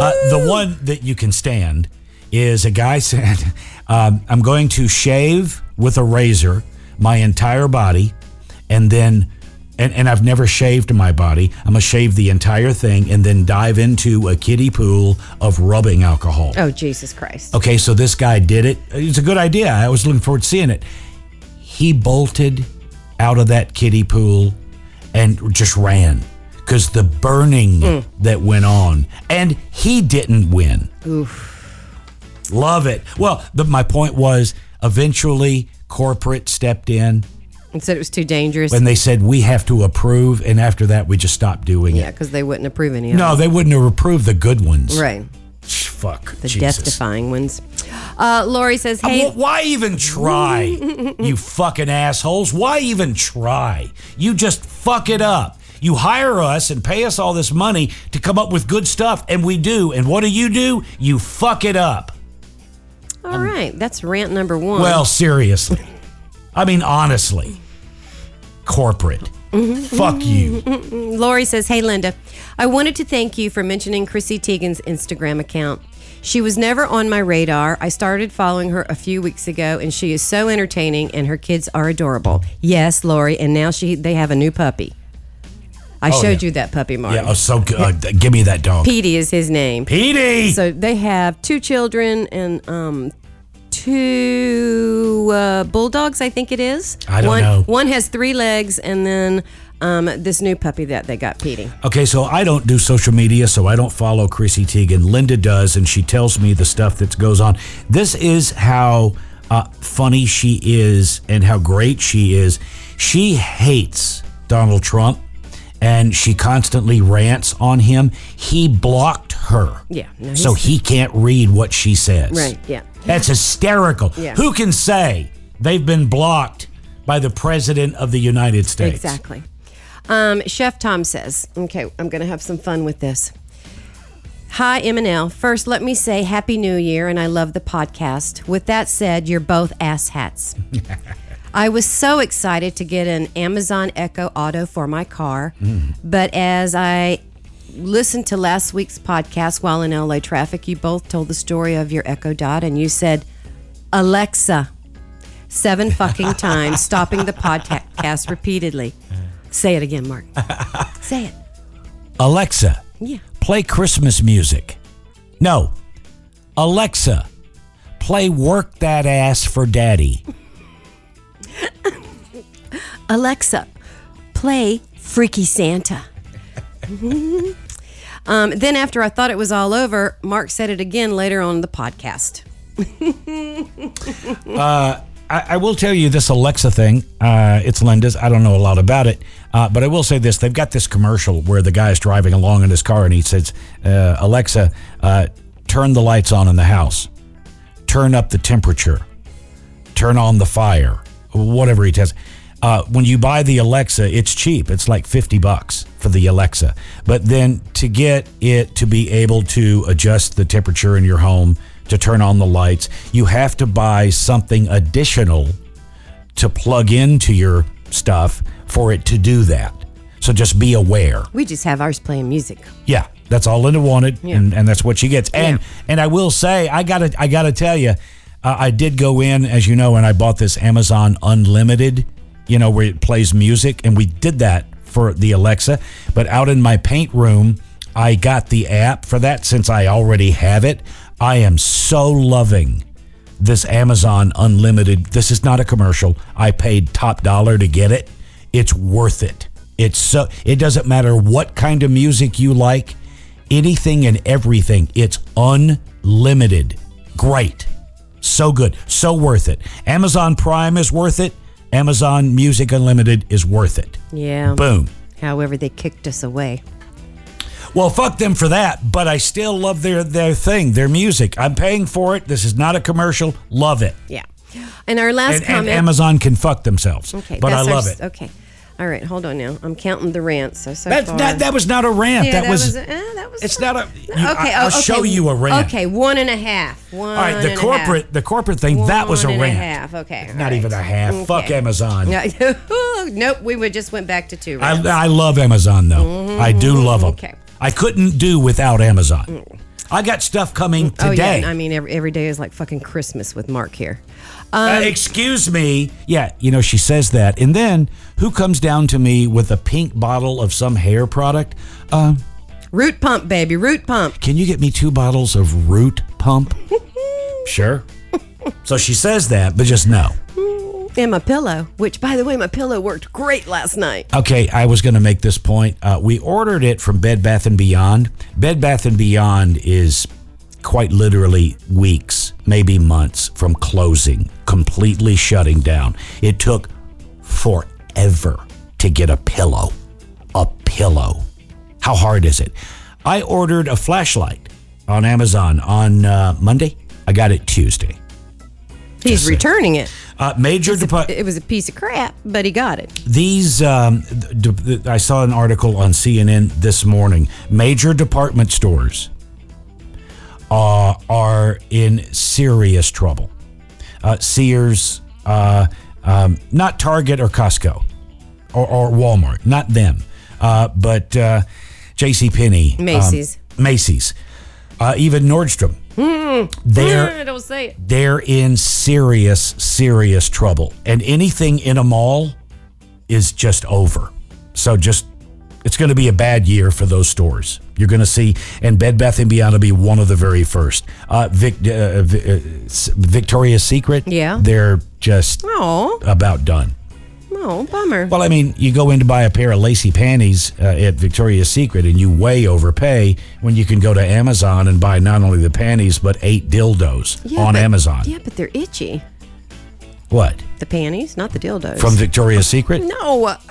Uh, the one that you can stand is a guy said, um, I'm going to shave with a razor my entire body and then. And, and I've never shaved my body. I'm gonna shave the entire thing and then dive into a kiddie pool of rubbing alcohol. Oh, Jesus Christ. Okay, so this guy did it. It's a good idea. I was looking forward to seeing it. He bolted out of that kiddie pool and just ran because the burning that went on, and he didn't win. Love it. Well, the, my point was eventually corporate stepped in And said it was too dangerous. and they said we have to approve, and after that we just stopped doing yeah, it. Yeah, because they wouldn't approve any of No, they wouldn't have approved the good ones. Right. Fuck. The death defying ones. Uh, Lori says, Hey, Well, why even try, you fucking assholes? Why even try? You just fuck it up. You hire us and pay us all this money to come up with good stuff, and we do. And what do you do? You fuck it up. all right, that's rant number one. Well, seriously. I mean, honestly. Corporate. Mm-hmm. Fuck you. Mm-hmm. Lori says, Hey, Linda, I wanted to thank you for mentioning Chrissy Teigen's Instagram account. She was never on my radar. I started following her a few weeks ago, and she is so entertaining, and her kids are adorable. Yes, Lori, and now she they have a new puppy. I Oh, showed yeah. you that puppy, Mark. Yeah, oh, so good. Uh, give me that dog. Petey is his name. Petey! So they have two children, and um, two uh, bulldogs, I think it is. I don't one, know. One has three legs, and then um, this new puppy that they got, Petey. Okay, so I don't do social media, so I don't follow Chrissy Teigen. Linda does, and she tells me the stuff that goes on. This is how uh, funny she is and how great she is. She hates Donald Trump, and she constantly rants on him. He blocked her. Yeah, no, so he can't read what she says. Right, yeah. That's hysterical. Yeah. Who can say they've been blocked by the President of the United States? Exactly. Um, Chef Tom says, okay, I'm going to have some fun with this. Hi, M and L. First, let me say Happy New Year, and I love the podcast. With that said, you're both ass hats. I was so excited to get an Amazon Echo Auto for my car, but as I listened to last week's podcast while in LA traffic, you both told the story of your Echo Dot, and you said, Alexa, seven fucking times, stopping the podcast repeatedly. Say it again, Mark. Say it. Alexa, Yeah. play Christmas music. No. Alexa, play Work That Ass for Daddy. Alexa, play Freaky Santa. um, then, after I thought it was all over, Mark said it again later on the podcast. I, I will tell you this Alexa thing. Uh, it's Linda's. I don't know a lot about it, uh, but I will say this: they've got this commercial where the guy is driving along in his car and he says, uh, "Alexa, uh, turn the lights on in the house, turn up the temperature, turn on the fire, whatever he tells." Uh, when you buy the Alexa, it's cheap. It's like fifty bucks for the Alexa. But then to get it to be able to adjust the temperature in your home, to turn on the lights, you have to buy something additional to plug into your stuff for it to do that. So just be aware. We just have ours playing music. Yeah, that's all Linda wanted, and, and that's what she gets. And Yeah. and I will say, I gotta I gotta tell you, uh, I did go in as you know, and I bought this Amazon Unlimited, you know, where it plays music, and we did that for the Alexa. But out in my paint room, I got the app for that since I already have it. I am so loving this Amazon Unlimited. This is not a commercial. I paid top dollar to get it. It's worth it. It's so it doesn't matter what kind of music you like, anything and everything. It's unlimited. Great. So good. So worth it. Amazon Prime is worth it. Amazon Music Unlimited is worth it. Yeah. Boom. However, they kicked us away. Well, fuck them for that, but I still love their their thing, their music. I'm paying for it. This is not a commercial. Love it. Yeah. And our last And, and. Amazon can fuck themselves. Okay, but I that's our love it. Okay, all right, hold on now. I'm counting the rants. So so That's far. that, that was not a rant. Yeah, that, was, eh, that was. it's not a you- okay, I, oh, will show you a rant. Okay, one and a half. One. All right, the corporate the corporate thing that was a One and rant. half. Okay, Not right. even a half. Fuck Amazon. Nope, we would just went back to two. I, Rants. I love Amazon though. I do love them. Mm-hmm. Okay. I couldn't do without Amazon. I got stuff coming today. oh yeah, I mean every, every day is like fucking Christmas with Mark here. Uh, excuse me. Yeah, you know, she says that. And then who comes down to me with a pink bottle of some hair product? Uh, Root pump, baby, root pump. can you get me two bottles of root pump? sure. So she says that, but just no. And my pillow, which by the way, my pillow worked great last night. Okay, I was going to make this point. Uh, we ordered it from Bed Bath and Beyond. Bed Bath and Beyond is quite literally weeks, maybe months from closing, completely shutting down. It took forever to get a pillow. A pillow. How hard is it? I ordered a flashlight on Amazon on uh, Monday. I got it Tuesday. He's saying. returning it. Uh, major department. It was a piece of crap, but he got it. These, um, I saw an article on CNN this morning. Major department stores uh, are in serious trouble. Uh, Sears, uh, um, not Target or Costco or, or Walmart, not them, uh, but uh, J.C. Penney, Macy's. Macy's, uh, even Nordstrom. They're don't say it. they're in serious, serious trouble. And anything in a mall is just over. So just It's going to be a bad year for those stores. You're going to see, and Bed Bath and Beyond will be one of the very first. Uh, Vic, uh, uh, Victoria's Secret, Yeah. they're just Oh, about done. oh, bummer. Well, I mean, you go in to buy a pair of lacy panties uh, at Victoria's Secret and you way overpay when you can go to Amazon and buy not only the panties, but eight dildos Yeah, on but- Amazon. Yeah, but they're itchy. What? The panties, not the dildos. From Victoria's Secret? no.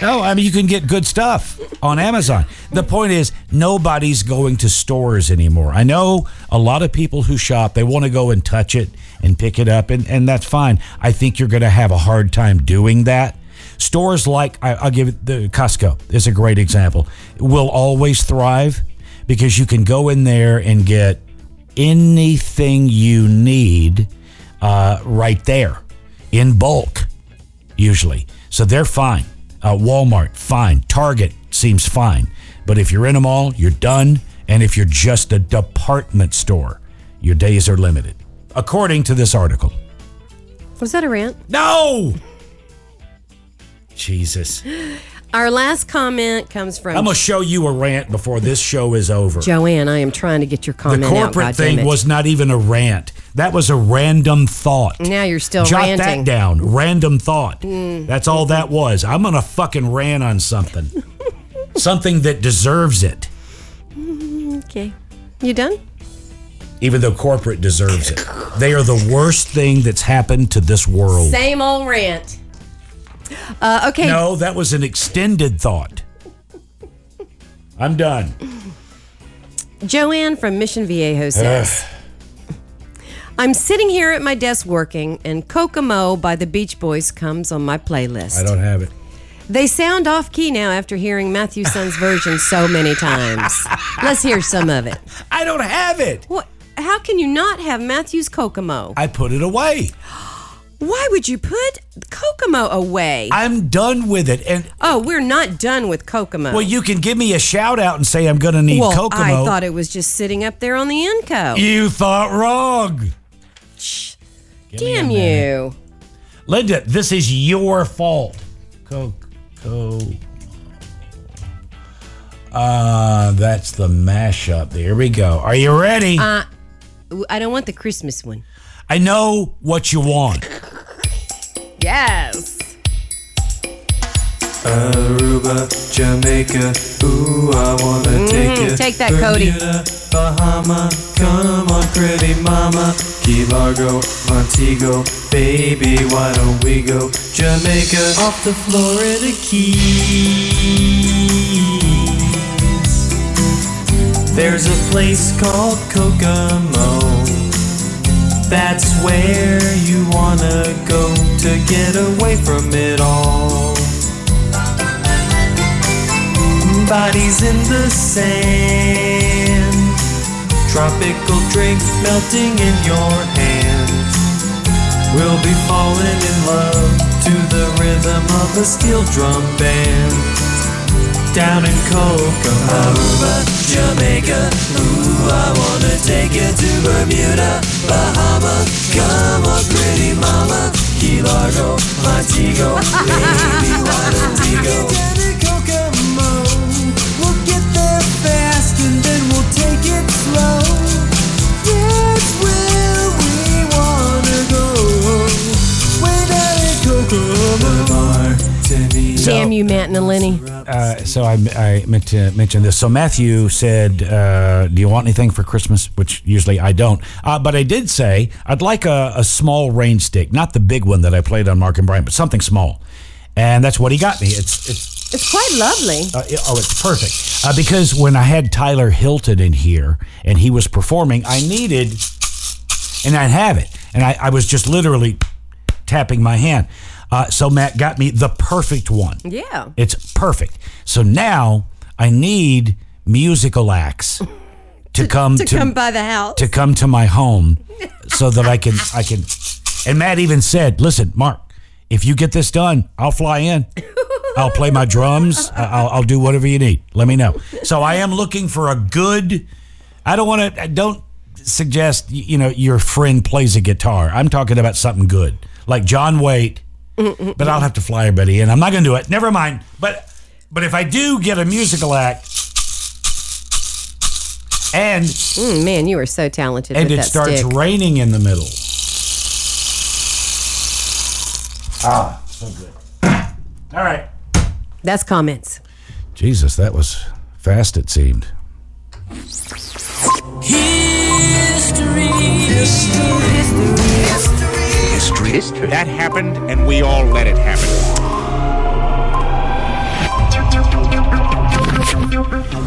No, I mean, you can get good stuff on Amazon. The point is, nobody's going to stores anymore. I know a lot of people who shop, they want to go and touch it and pick it up, and, and that's fine. I think you're going to have a hard time doing that. Stores like, I, I'll give it the Costco is a great example, will always thrive because you can go in there and get anything you need uh, right there in bulk usually. So they're fine. Uh, Walmart, fine. Target seems fine. But if you're in a mall, you're done. And if you're just a department store, your days are limited. According to this article. Was that a rant? No! Jesus. Our last comment comes from I'm going to show you a rant before this show is over. Joanne. I am trying to get your the comment out. corporate God thing was not even a rant. That was a random thought. Now you're still Jot ranting. that down. Random thought. That's all that was. I'm going to fucking rant on something. something that deserves it. Okay. You done? Even though corporate deserves it. They are the worst thing that's happened to this world. Same old rant. Uh, okay. No, that was an extended thought. I'm done. Joanne from Mission Viejo says, I'm sitting here at my desk working, and Kokomo by the Beach Boys comes on my playlist. I don't have it. They sound off key now after hearing Matthew Son's version so many times. Let's hear some of it. I don't have it. What? How can you not have Matthew's Kokomo? I put it away. Why would you put Kokomo away? I'm done with it. And oh, we're not done with Kokomo. well, you can give me a shout out and say I'm going to need well, Kokomo. I thought it was just sitting up there on the Enco. you thought wrong. Give Damn you. Linda, this is your fault. Coco. Uh, that's the mashup. There we go. Are you ready? Uh, I don't want the Christmas one. I know what you want. Yes. Aruba, Jamaica, ooh, I wanna take you. Mm, take that, Cody. Bermuda, Bahama, come on, pretty mama. Key Largo, Montego, baby, why don't we go? Jamaica, off the Florida Keys. There's a place called Kokomo. That's where you wanna go to get away from it all. Bodies in the sand, tropical drink melting in your hand. We'll be falling in love to the rhythm of a steel drum band. Down in Kokomo, Jamaica. Ooh, I wanna take you to Bermuda, Bahama. Come on, pretty mama. Key Largo, Montego, baby, why don't we go? Damn you, Matt and Lenny. Uh, so I, I meant to mention this. So Matthew said, uh, "Do you want anything for Christmas?" Which usually I don't. Uh, but I did say I'd like a, a small rain stick, not the big one that I played on Mark and Brian, but something small. And that's what he got me. It's it's It's quite lovely. Uh, it- oh, it's perfect. Uh, because when I had Tyler Hilton in here and he was performing, I needed, and I'd have it. And I, I was just literally tapping my hand. Uh, so Matt got me the perfect one. Yeah. It's perfect. So now I need musical acts to come To come by the house. to come to my home so that I can I can and Matt even said, "Listen, Mark, if you get this done, I'll fly in. I'll play my drums. I'll, I'll do whatever you need. Let me know." So I am looking for a good I don't want to I don't suggest you know your friend plays a guitar. I'm talking about something good. Like John Waite, but I'll have to fly everybody in. I'm not going to do it. Never mind. But But if I do get a musical act and Mm, man, you are so talented and with it that starts stick. raining in the middle. Ah, so good. All right. That's comments. Jesus, that was fast it seemed. That happened, and we all let it happen.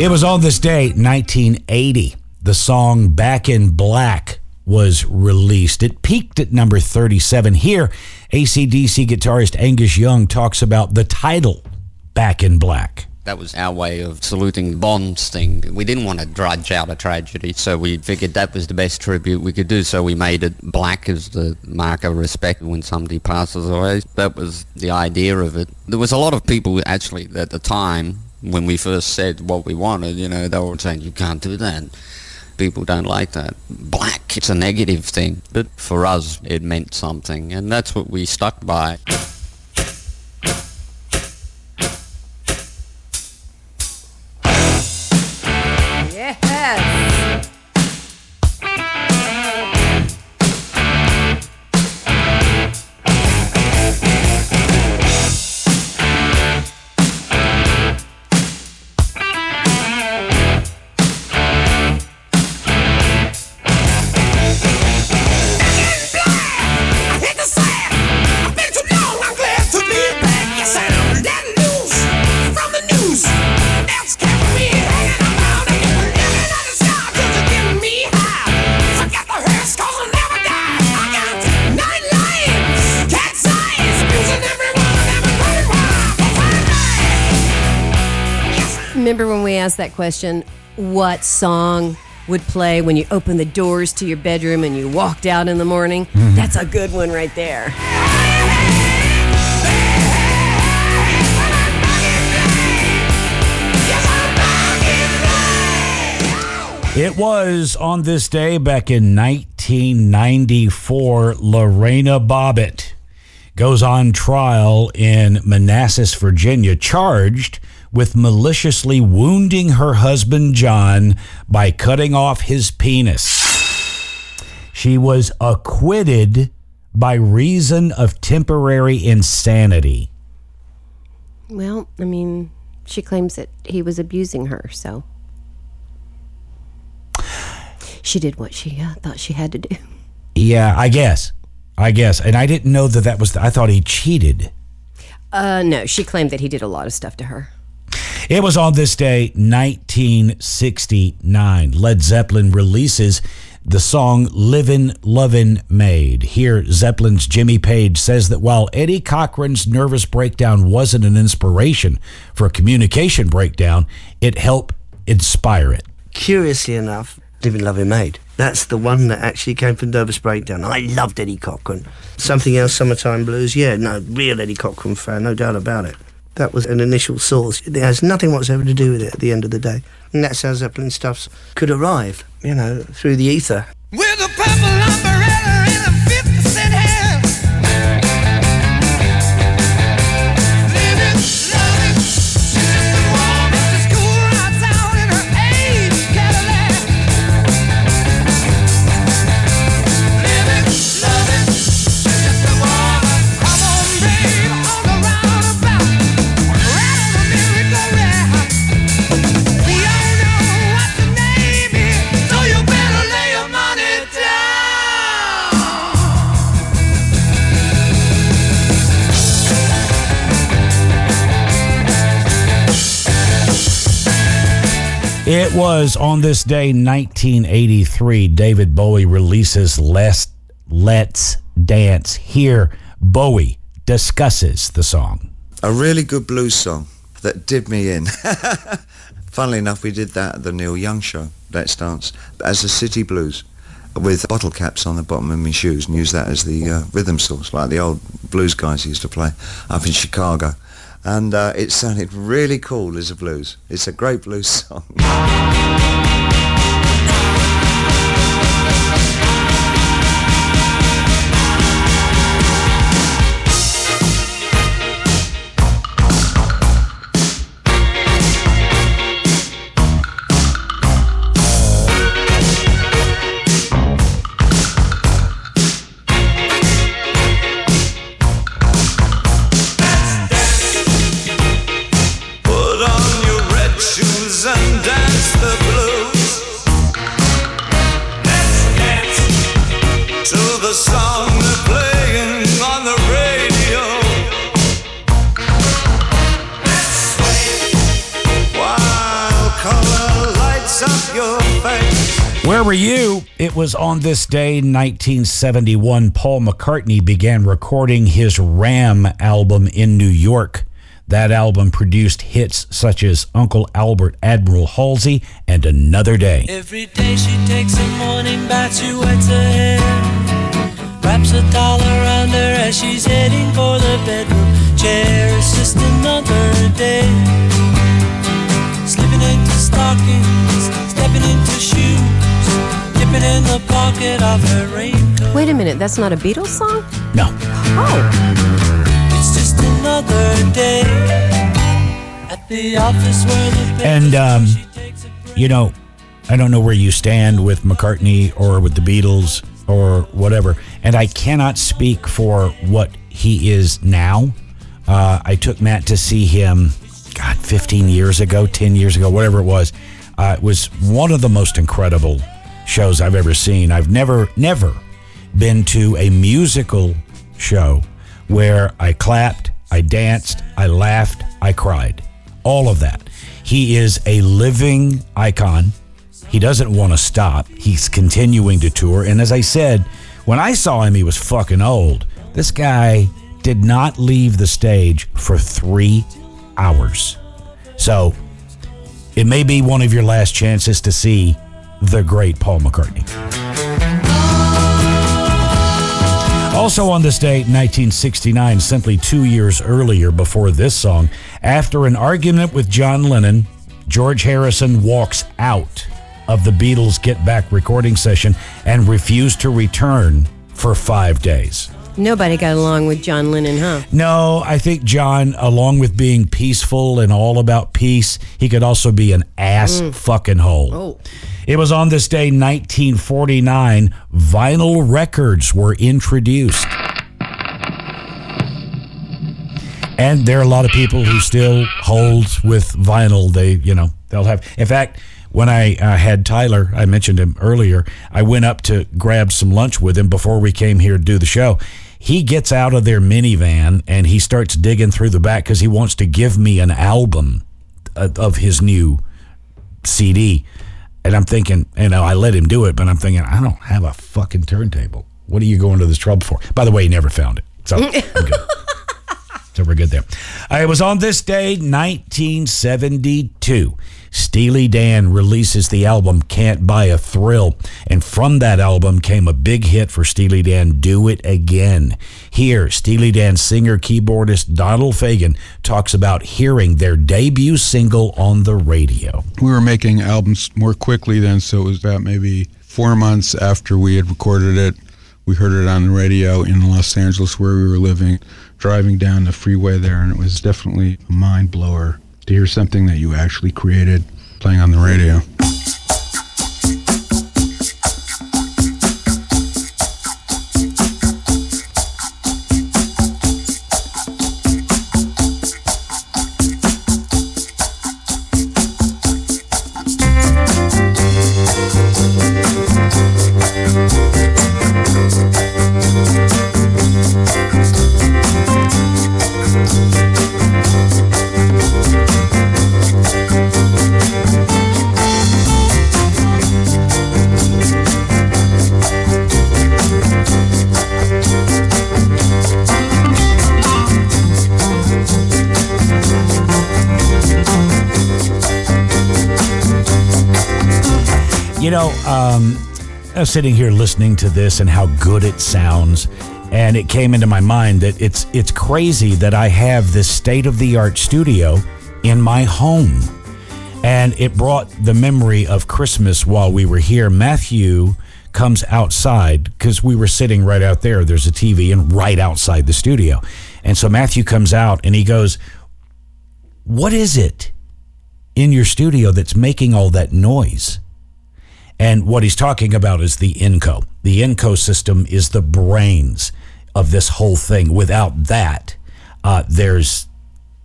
It was on this day, 1980. The song Back in Black was released. It peaked at number 37. Here, ACDC guitarist Angus Young talks about the title, Back in Black. That was our way of saluting the Bon's thing. We didn't want to drudge out a tragedy, so we figured that was the best tribute we could do. So we made it black as the mark of respect when somebody passes away. That was the idea of it. There was a lot of people actually at the time when we first said what we wanted. You know, they were saying you can't do that. People don't like that. Black, it's a negative thing, but for us, it meant something, and that's what we stuck by. That question, what song would play when you open the doors to your bedroom and you walked out in the morning? Mm-hmm. That's a good one right there. It was on this day back in 1994, Lorena Bobbitt goes on trial in Manassas, Virginia, charged with maliciously wounding her husband John by cutting off his penis. She was acquitted by reason of temporary insanity. Well, I mean, she claims that he was abusing her, so. She did what she uh, thought she had to do. Yeah, I guess. I guess. And I didn't know that that was, I thought he cheated. Uh, no, she claimed that he did a lot of stuff to her. It was on this day, 1969. Led Zeppelin releases the song Livin' Lovin' Maid. Here, Zeppelin's Jimmy Page says that while Eddie Cochran's nervous breakdown wasn't an inspiration for a communication breakdown, it helped inspire it. Curiously enough, Living Loving Maid. That's the one that actually came from Nervous Breakdown. I loved Eddie Cochran. Something else, Summertime Blues. Yeah, no, real Eddie Cochran fan, no doubt about it. That was an initial source. It has nothing whatsoever to do with it at the end of the day. And that's how Zeppelin stuffs could arrive, you know, through the ether. It was on this day, 1983, David Bowie releases Let's, Let's Dance. Here, Bowie discusses the song. a really good blues song that did me in. Funnily enough, we did that at the Neil Young show, Let's Dance, as a city blues with bottle caps on the bottom of my shoes and use that as the uh, rhythm source, like the old blues guys used to play up in Chicago. And uh, it sounded really cool as a blues. It's a great blues song. It was on this day, 1971, Paul McCartney began recording his Ram album in New York. That album produced hits such as Uncle Albert Admiral Halsey and Another Day. Every day she takes a morning bath, she wets her hair. Wraps a around her as she's heading for the bedroom chair. It's just another day. Slipping into stockings, stepping into shoes, Wait a minute, that's not a Beatles song? No. Oh. It's just another day at the office where the And, um, you know, I don't know where you stand with McCartney or with the Beatles or whatever. And I cannot speak for what he is now. Uh, I took Matt to see him, God, 15 years ago, 10 years ago, whatever it was. Uh, it was one of the most incredible shows I've ever seen. I've never, never been to a musical show where I clapped, I danced, I laughed, I cried. All of that. He is a living icon. He doesn't want to stop. He's continuing to tour. And as I said, when I saw him, he was fucking old. This guy did not leave the stage for three hours. So it may be one of your last chances to see the great Paul McCartney. Also on this date, 1969, simply two years earlier before this song, after an argument with John Lennon, George Harrison walks out of the Beatles' Get Back recording session and refused to return for five days. Nobody got along with John Lennon, huh? No, I think John, along with being peaceful and all about peace, he could also be an ass mm. fucking hole. Oh. It was on this day, 1949, vinyl records were introduced. And there are a lot of people who still hold with vinyl. They, you know, they'll have. In fact, when I uh, had Tyler, I mentioned him earlier, I went up to grab some lunch with him before we came here to do the show. He gets out of their minivan and he starts digging through the back because he wants to give me an album uh, of his new CD. And I'm thinking, you know, I let him do it, but I'm thinking, I don't have a fucking turntable. What are you going to this trouble for? By the way, he never found it. So. So we're good there. Uh, it was on this day, 1972. Steely Dan releases the album Can't Buy a Thrill. And from that album came a big hit for Steely Dan, Do It Again. Here, Steely Dan singer keyboardist Donald Fagen talks about hearing their debut single on the radio. We were making albums more quickly then, so it was about maybe four months after we had recorded it. We heard it on the radio in Los Angeles where we were living, driving down the freeway there, and it was definitely a mind blower to hear something that you actually created playing on the radio. Um, sitting here listening to this and how good it sounds, and it came into my mind that it's it's crazy that I have this state of the art studio in my home, and it brought the memory of Christmas while we were here. Matthew comes outside because we were sitting right out there. There's a TV and right outside the studio, and so Matthew comes out and he goes, "What is it in your studio that's making all that noise?" And what he's talking about is the ENCO. The ENCO system is the brains of this whole thing. Without that, uh, there's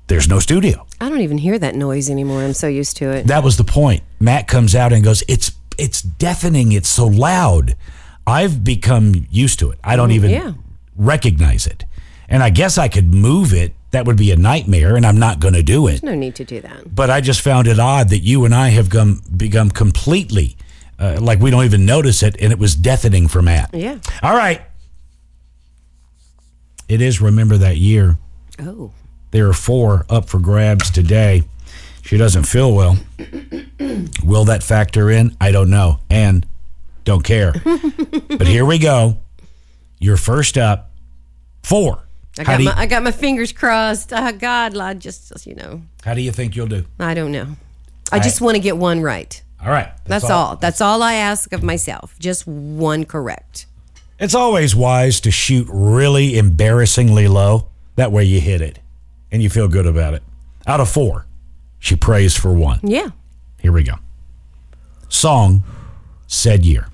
there's no studio. I don't even hear that noise anymore. I'm so used to it. That was the point. Matt comes out and goes, "It's it's deafening. It's so loud." I've become used to it. I don't Mm, even yeah. recognize it. And I guess I could move it. That would be a nightmare, and I'm not going to do it. There's no need to do that. But I just found it odd that you and I have come, become completely uh, like we don't even notice it, and it was deafening for Matt. Yeah. All right. It is Remember That Year. Oh. There are four up for grabs today. She doesn't feel well. Will that factor in? I don't know. And don't care. but here we go. You're first up. Four. I got you, my I got my fingers crossed. Oh, God, I just you know how do you think you'll do? I don't know. I I- just want to get one right. All right. That's, all. That's all I ask of myself. Just one correct. It's always wise to shoot really embarrassingly low. That way you hit it and you feel good about it. Out of four, she prays for one. Yeah. Here we go. Song, said year.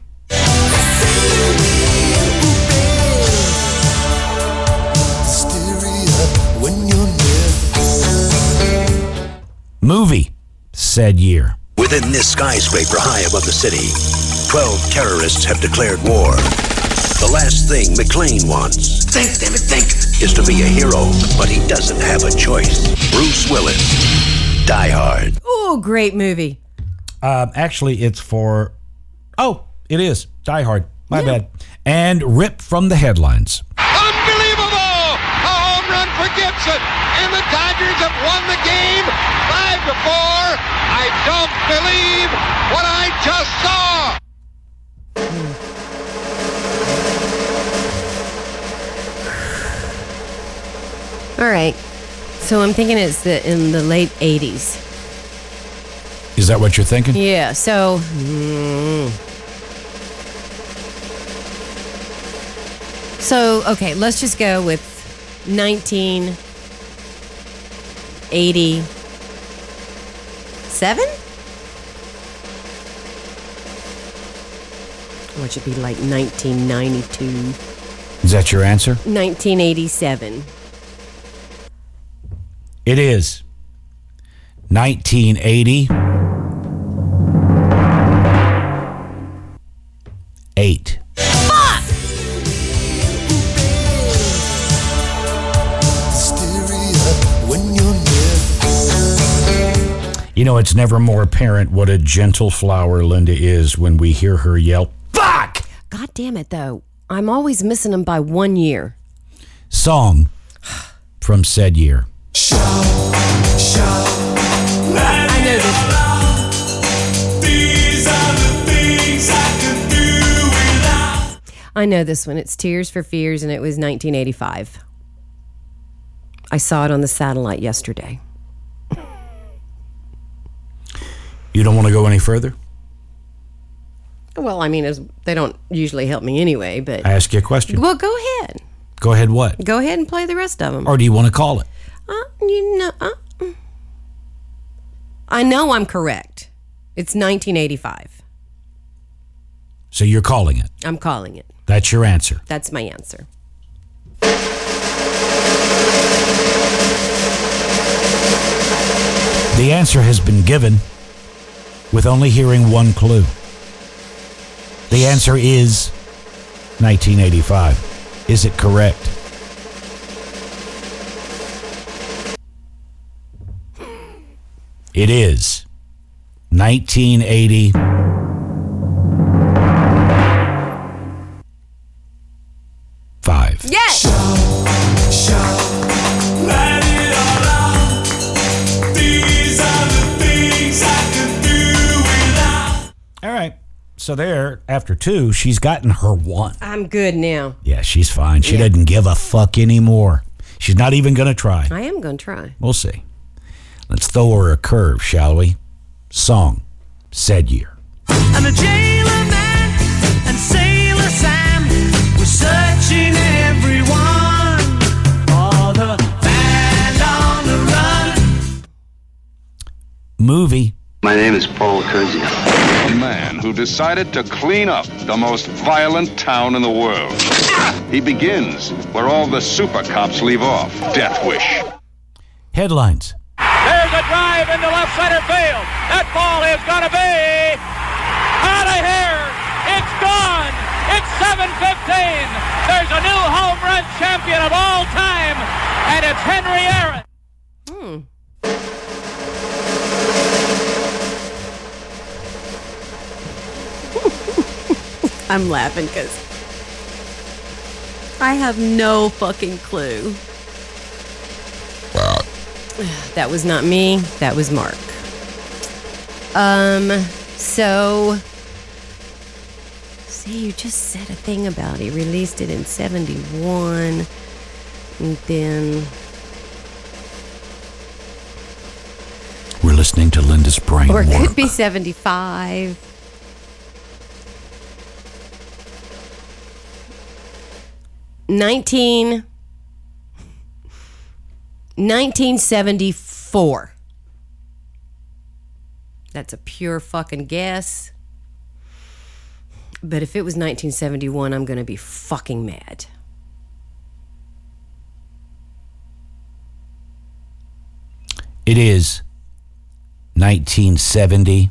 Movie, said year. Within this skyscraper high above the city, 12 terrorists have declared war. The last thing McClane wants, think, damn it, think, is to be a hero, but he doesn't have a choice. Bruce Willis, Die Hard. Oh, great movie. Um, actually, it's for. Oh, it is Die Hard. My bad. And rip from the headlines. Unbelievable! A home run for Gibson, and the Dodgers have won the game five to four. I don't believe what I just saw. All right. So I'm thinking it's the in the late 80s. Is that what you're thinking? Yeah. So. mm. So okay, let's just go with 1987. Or it should be like 1992, Is that your answer? 1987. It is 1980. You know, it's never more apparent what a gentle flower Linda is when we hear her yell, Fuck! God damn it, though. I'm always missing them by one year. Song from said year. I know this. I know this one. It's Tears for Fears, and it was 1985. I saw it on the satellite yesterday. You don't want to go any further? Well, I mean, it's, they don't usually help me anyway, but. I ask you a question. Well, go ahead. Go ahead, what? Go ahead and play the rest of them. Or do you want to call it? Uh, you know, uh. I know I'm correct. It's 1985. So you're calling it. I'm calling it. That's your answer. That's my answer. The answer has been given with only hearing one clue. The answer is 1985. Is it correct? It is 1980. Five. Yes! So there, after two, she's gotten her one. I'm good now. Yeah, she's fine. She Yeah. doesn't give a fuck anymore. She's not even going to try. I am going to try. We'll see. Let's throw her a curve, shall we? Song, said year. And the jailer man and sailor Sam were searching everyone for the band on the run. Movie. My name is Paul Kersey. A man who decided to clean up the most violent town in the world. He begins where all the super cops leave off Death Wish. Headlines. There's There's a drive into left center field. That ball is going to be out of here. It's gone. It's 7:15. There's a new home run champion of all time, and it's Henry Aaron. Hmm. I'm laughing because I have no fucking clue. That was not me. That was Mark. Um, so. See, you just said a thing about he released it in 71. And then. We're listening to Linda's brain Or it work. could be 75. Nineteen. 1974. That's a pure fucking guess. But if it was 1971, I'm going to be fucking mad. It is 1970.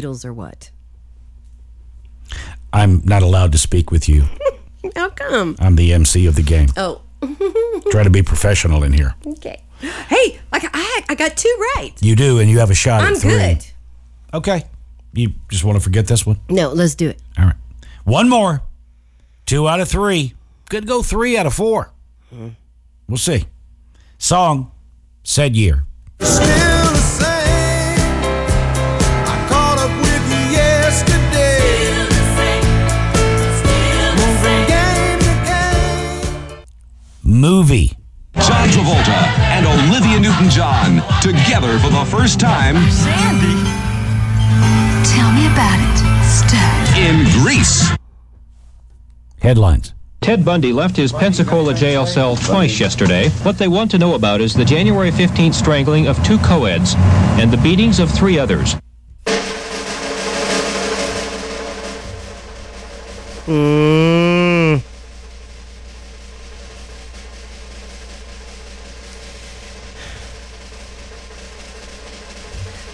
Beatles or what? I'm not allowed to speak with you. How come? I'm the MC of the game. Oh. Try to be professional in here. okay. Hey, I, got- I, I got two right. You do, and you have a shot I'm at three. good. Okay. You just want to forget this one? No, let's do it. All right. One more. Two out of three. Could go three out of four. Hmm. We'll see. Song, said year. Still Movie. John Travolta and Olivia Newton-John together for the first time. Sandy. Tell me about it, Stud. In Grease. Headlines. Ted Bundy left his Pensacola jail cell twice yesterday. What they want to know about is the January 15th strangling of two co-eds and the beatings of three others. Mm.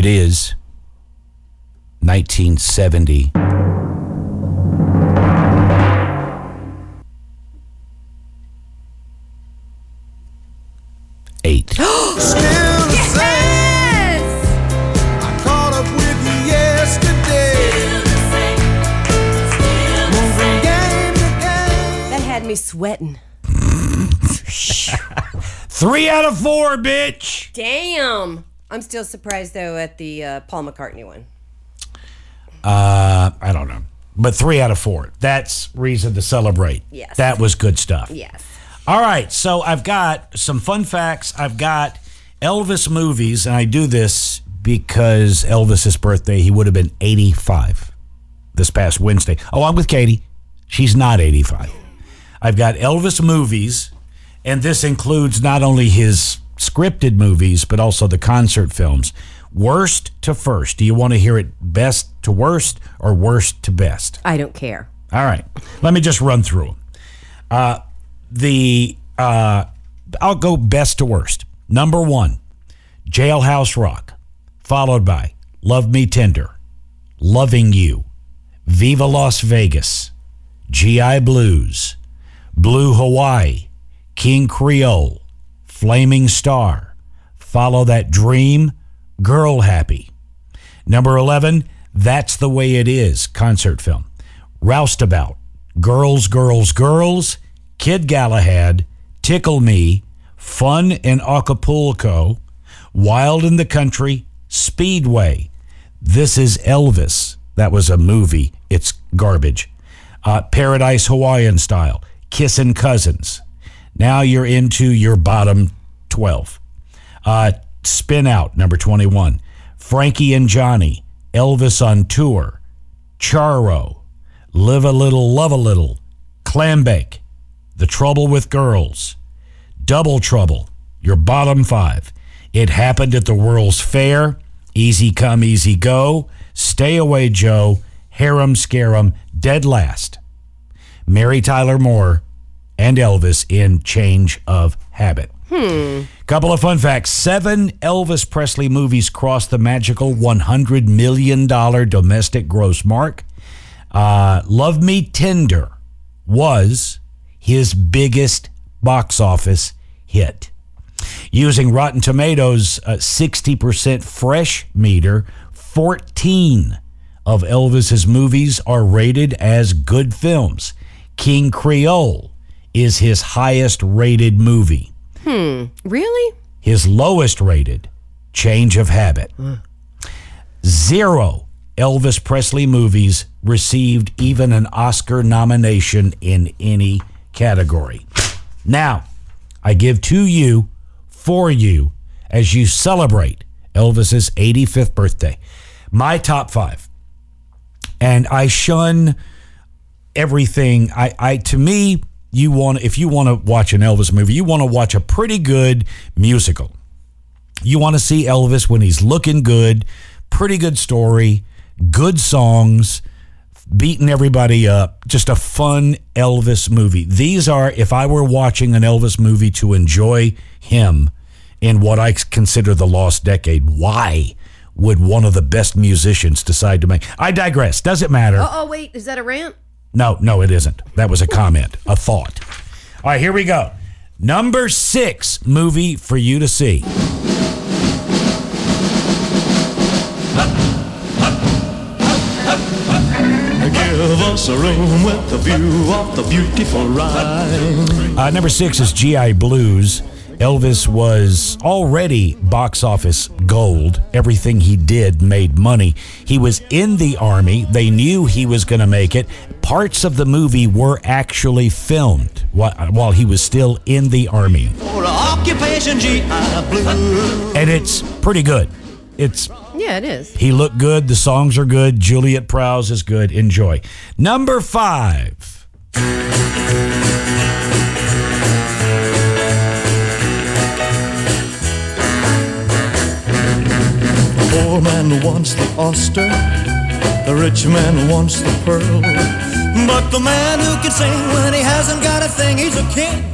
It is 1970. Eight. Still the same. I caught up with you yesterday. Moving game to game. That had me sweating. Three out of four, bitch. Damn. I'm still surprised though at the uh, Paul McCartney one. Uh, I don't know. But three out of four. That's reason to celebrate. Yes. That was good stuff. Yes. All right. So I've got some fun facts. I've got Elvis movies, and I do this because Elvis's birthday, he would have been 85 this past Wednesday. Oh, I'm with Katie. She's not 85. I've got Elvis movies, and this includes not only his scripted movies, but also the concert films. Worst to first. Do you want to hear it best to worst or worst to best? I don't care. All right. Let me just run through them. Uh, the uh, I'll go best to worst. Number one, Jailhouse Rock, followed by Love Me Tender, Loving You, Viva Las Vegas, GI Blues, Blue Hawaii, King Creole, Flaming Star, Follow That Dream, Girl Happy, Number 11, That's the Way It Is, concert film. Roustabout, Girls, Girls, Girls, Kid Galahad, Tickle Me, Fun in Acapulco, Wild in the Country, Speedway. This is Elvis. That was a movie. It's garbage. Uh, Paradise Hawaiian Style, Kissin' Cousins. Now you're into your bottom 12. Uh, Spin Out, number 21. Frankie and Johnny, Elvis on Tour, Charro, Live a Little, Love a Little, Clambake, The Trouble with Girls, Double Trouble, your bottom five. It happened at the World's Fair, Easy Come, Easy Go, Stay Away Joe, Harem Scarum, Dead Last. Mary Tyler Moore and Elvis in Change of Habit. Hmm. Couple of fun facts. Seven Elvis Presley movies crossed the magical $100 million domestic gross mark. Uh, Love Me Tender was his biggest box office hit. Using Rotten Tomatoes' uh, 60% fresh meter, 14 of Elvis's movies are rated as good films. King Creole is his highest rated movie. Hmm. Really? His lowest rated, Change of Habit. Zero Elvis Presley movies received even an Oscar nomination in any category. Now, I give to you, for you, as you celebrate Elvis's 85th birthday, my top five. And I shun everything. I, I to me, you want if you want to watch an Elvis movie, you want to watch a pretty good musical. You want to see Elvis when he's looking good, pretty good story, good songs, beating everybody up, just a fun Elvis movie. These are if I were watching an Elvis movie to enjoy him in what I consider the lost decade, why would one of the best musicians decide to make? I digress. Does it matter. Oh, oh, wait. Is that a rant? No, no, it isn't. That was a comment, a thought. All right, here we go. Number six movie for you to see. Give us a room with a view of the beautiful Rhine. Uh, number six is GI Blues. Elvis was already box office gold. Everything he did made money. He was in the army. They knew he was going to make it. Parts of the movie were actually filmed while, while he was still in the army. For occupation GI Blue. And it's pretty good. It's Yeah, it is. he looked good. The songs are good. Juliet Prowse is good. Enjoy. Number five. Poor man wants the oyster, the rich man wants the pearl. But the man who can sing when he hasn't got a thing, he's a king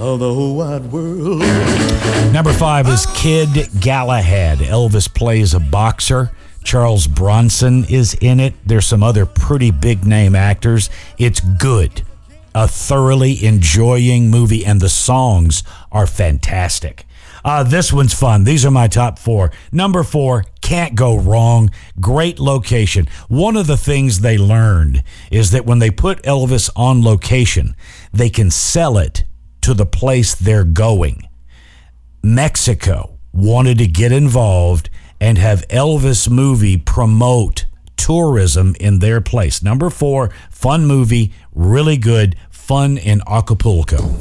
of the whole wide world. Number five is Kid Galahad. Elvis plays a boxer. Charles Bronson is in it. There's some other pretty big name actors. It's good. A thoroughly enjoying movie, and the songs are fantastic. Uh, this one's fun. These are my top four. Number four, can't go wrong. Great location. One of the things they learned is that when they put Elvis on location, they can sell it to the place they're going. Mexico wanted to get involved and have Elvis movie promote tourism in their place. Number four, fun movie, really good, fun in Acapulco.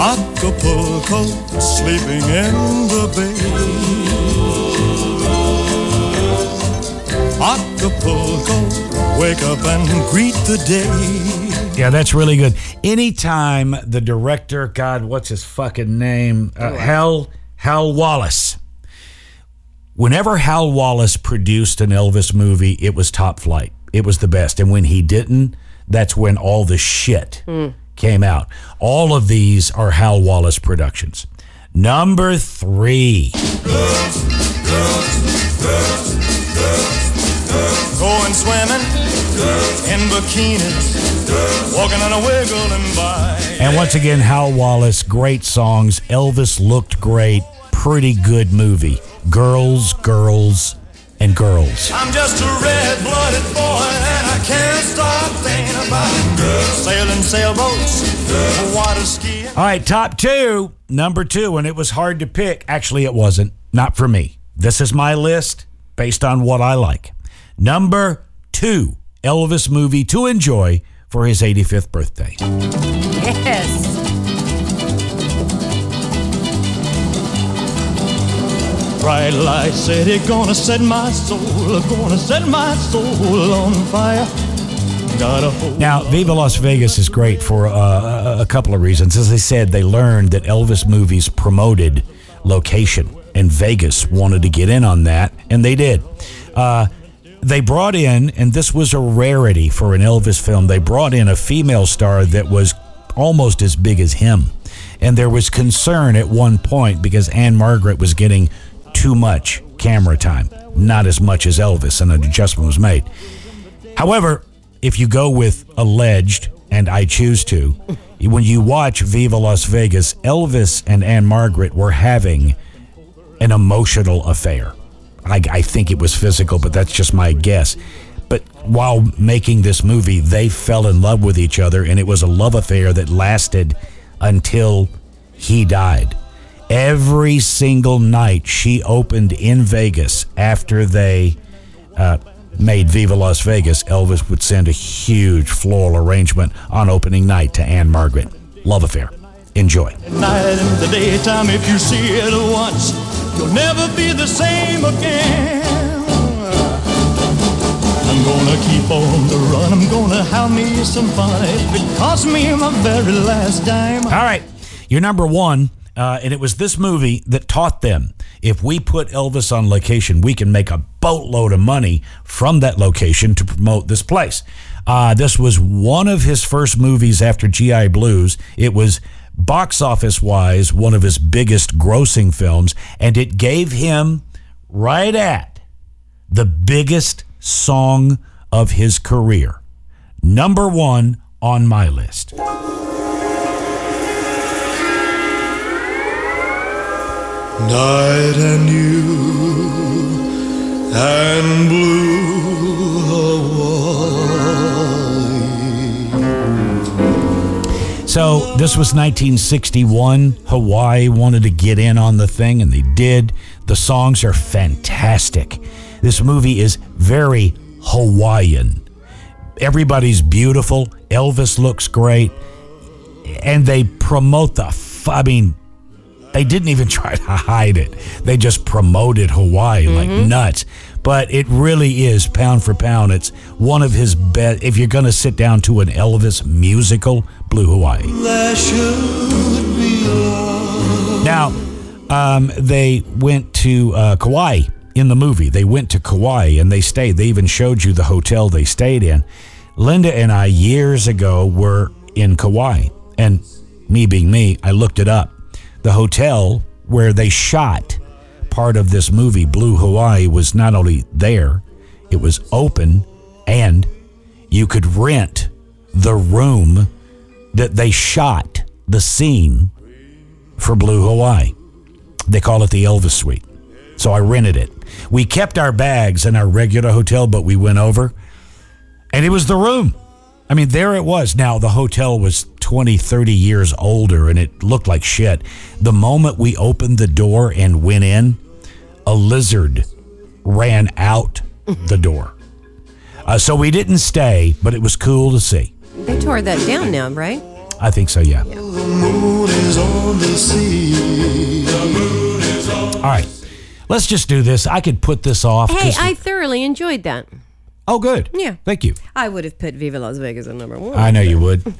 Acapulco, sleeping in the bay. Acapulco, wake up and greet the day. Yeah, that's really good. Anytime the director, God, what's his fucking name? Uh, Hal Hal Wallis. Whenever Hal Wallis produced an Elvis movie, it was top flight. It was the best. And when he didn't, that's when all the shit came out. All of these are Hal Wallis productions. Number three. Going swimming in bikinis, walking on a wiggling by. And once again, Hal Wallis, great songs. Elvis looked great. Pretty good movie. Girls, girls, and girls. I'm just a red-blooded boy, and I can't stop thinking about sailing sailboats, water skiing. All right, top two. Number two, and it was hard to pick. Actually, it wasn't. Not for me. This is my list based on what I like. Number two, Elvis movie to enjoy for his 85th birthday. Yes. Bright light city, gonna set my soul, gonna set my soul on fire. Now, Viva Las Vegas is great for uh, a- a couple of reasons. As I said, they learned that Elvis movies promoted location, and Vegas wanted to get in on that, and they did. Uh, they brought in, and this was a rarity for an Elvis film, they brought in a female star that was almost as big as him. And there was concern at one point because Ann-Margret was getting too much camera time, not as much as Elvis, and an adjustment was made. However, if you go with alleged, and I choose to, when you watch Viva Las Vegas, Elvis and Ann-Margret were having an emotional affair. I, I think it was physical, but that's just my guess. But while making this movie, they fell in love with each other, and it was a love affair that lasted until he died. Every single night she opened in Vegas after they uh, made Viva Las Vegas, Elvis would send a huge floral arrangement on opening night to Ann-Margret. Love affair. Enjoy. At night and the daytime, if you see it once, you'll never be the same again. I'm gonna keep on the run. I'm gonna have me some fun. If it costs me my very last dime. All right, you're number one, uh, and it was this movie that taught them if we put Elvis on location, we can make a boatload of money from that location to promote this place. Uh, this was one of his first movies after GI Blues. It was box office wise one of his biggest grossing films, and it gave him right at the biggest song of his career. Number one on my list. Night and you and blue Hawaii. So this was 1961. Hawaii wanted to get in on the thing, and they did. The songs are fantastic. This movie is very Hawaiian. Everybody's beautiful. Elvis looks great, and they promote the. F- I mean, they didn't even try to hide it. They just promoted Hawaii like nuts. But it really is pound for pound. It's one of his best. If you're going to sit down to an Elvis musical, Blue Hawaii. There should be love. Now, um, they went to uh, Kauai in the movie. They went to Kauai and they stayed. They even showed you the hotel they stayed in. Linda and I, years ago, were in Kauai. And me being me, I looked it up. The hotel where they shot part of this movie, Blue Hawaii, was not only there, it was open and you could rent the room that they shot the scene for Blue Hawaii. They call it the Elvis Suite. So I rented it. We kept our bags in our regular hotel, but we went over and it was the room. I mean, there it was. Now, the hotel was 20, 30 years older and it looked like shit. The moment we opened the door and went in, a lizard ran out the door. Uh, so we didn't stay, but it was cool to see. They tore that down now, right? I think so, yeah. The moon is on the sea. All right. Let's just do this. I could put this off. Hey, I thoroughly enjoyed that. oh, good. Yeah. Thank you. I would have put Viva Las Vegas at number one. I know you would.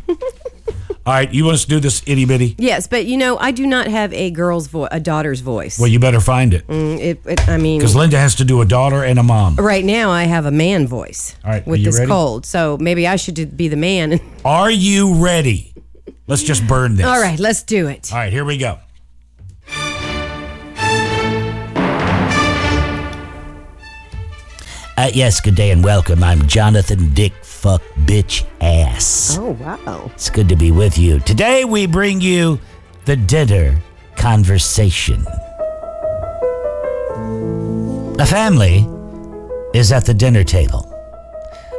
All right. You want us to do this Iddy Biddy? Yes, but you know, I do not have a girl's voice, a daughter's voice. Well, you better find it. Mm, it, it, I mean, Because Linda has to do a daughter and a mom. right now I have a man voice All right, with this ready? cold. So maybe I should be the man. Are you ready? Let's just burn this. All right, let's do it. All right, here we go. Uh, yes, good day and welcome. I'm Jonathan Dick Fuck Bitch Ass. Oh, wow. It's good to be with you. Today we bring you the dinner conversation. A family is at the dinner table.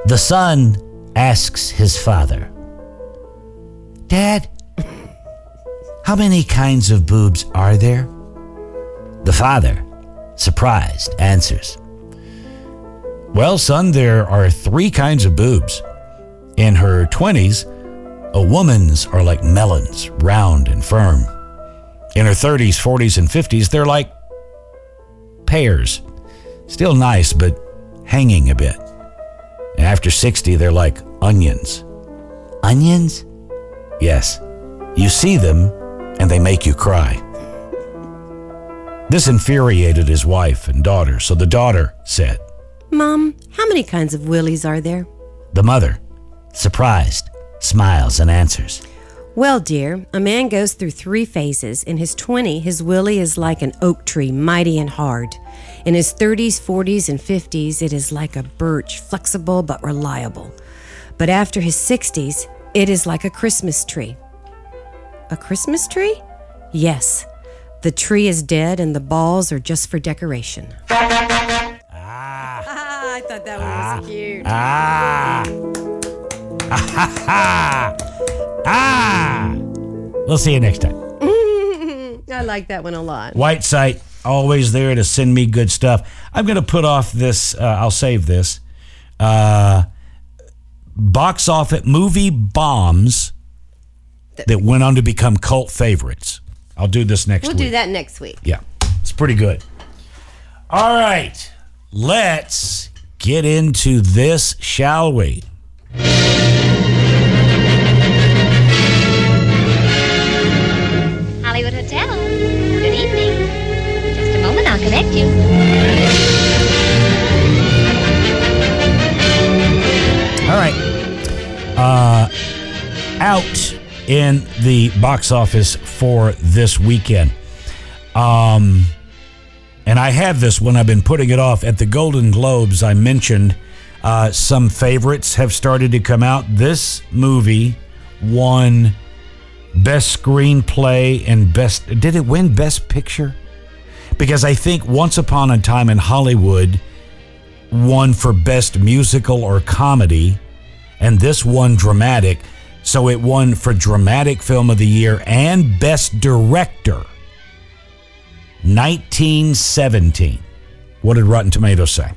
The son asks his father, Dad, how many kinds of boobs are there? The father, surprised, answers, Well, son, there are three kinds of boobs. In her 20s, a woman's are like melons, round and firm. In her 30s, 40s, and 50s, they're like pears. Still nice, but hanging a bit. And after 60, they're like onions. Onions? Yes. You see them, and they make you cry. This infuriated his wife and daughter, so the daughter said, Mom, how many kinds of willies are there? The mother, surprised, smiles and answers, Well, dear, a man goes through three phases. In his 20, his willie is like an oak tree, mighty and hard. In his 30s, 40s, and 50s, it is like a birch, flexible but reliable. But after his 60s, it is like a Christmas tree. A Christmas tree? Yes. The tree is dead and the balls are just for decoration. Ah, thought that one was cute. Ah. Ah. Ha, ha. Ah. We'll see you next time. I like that one a lot. White site, always there to send me good stuff. I'm going to put off this, uh, I'll save this. Uh, box office movie bombs that went on to become cult favorites. I'll do this next week. We'll week. do that next week. Yeah, it's pretty good. All right, let's get into this, shall we? Hollywood Hotel. Good evening. Just a moment, I'll connect you. All right. Uh, out in the box office for this weekend. Um, and I have this one. I've been putting it off at the Golden Globes. I mentioned uh, some favorites have started to come out. This movie won best screenplay and best. Did it win best picture? Because I think Once Upon a Time in Hollywood won for best musical or comedy, and this won dramatic. So it won for dramatic film of the year and best director. 1917. What did Rotten Tomatoes say?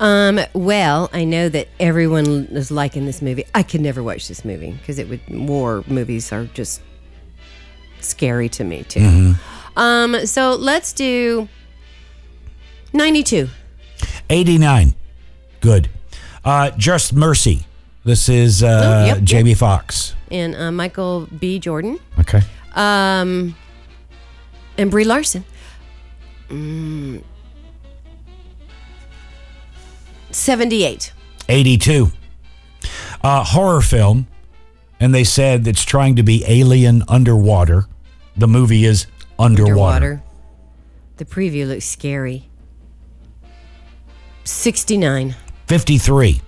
Um, well, I know that everyone is liking this movie. I could never watch this movie because it would war movies are just scary to me too. Mhm. Um, so let's do 92. 89. Good. Uh, Just Mercy. This is uh, Oh, yep, yep. Jamie Foxx. and uh, Michael B. Jordan. Okay. Um, and Brie Larson. Mm, 78. 82. Uh, horror film, and they said it's trying to be alien underwater. The movie is underwater. The preview looks scary. 69. 53.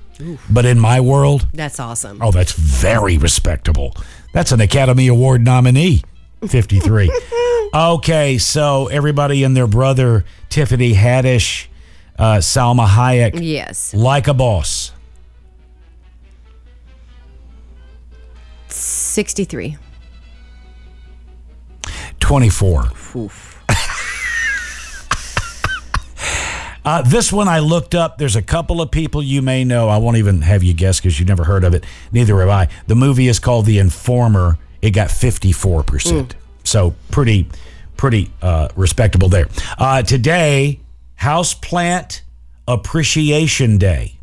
But in my world, That's awesome. oh, that's very respectable. That's an Academy Award nominee. 53. okay, so everybody and their brother, Tiffany Haddish, uh, Salma Hayek. Yes. Like a boss. 63. 24. Uh, this one I looked up. There's a couple of people you may know. I won't even have you guess because you've never heard of it. Neither have I. The movie is called The Informer. It got 54%. Mm. So pretty, pretty uh, respectable there. Uh, today, Houseplant Appreciation Day.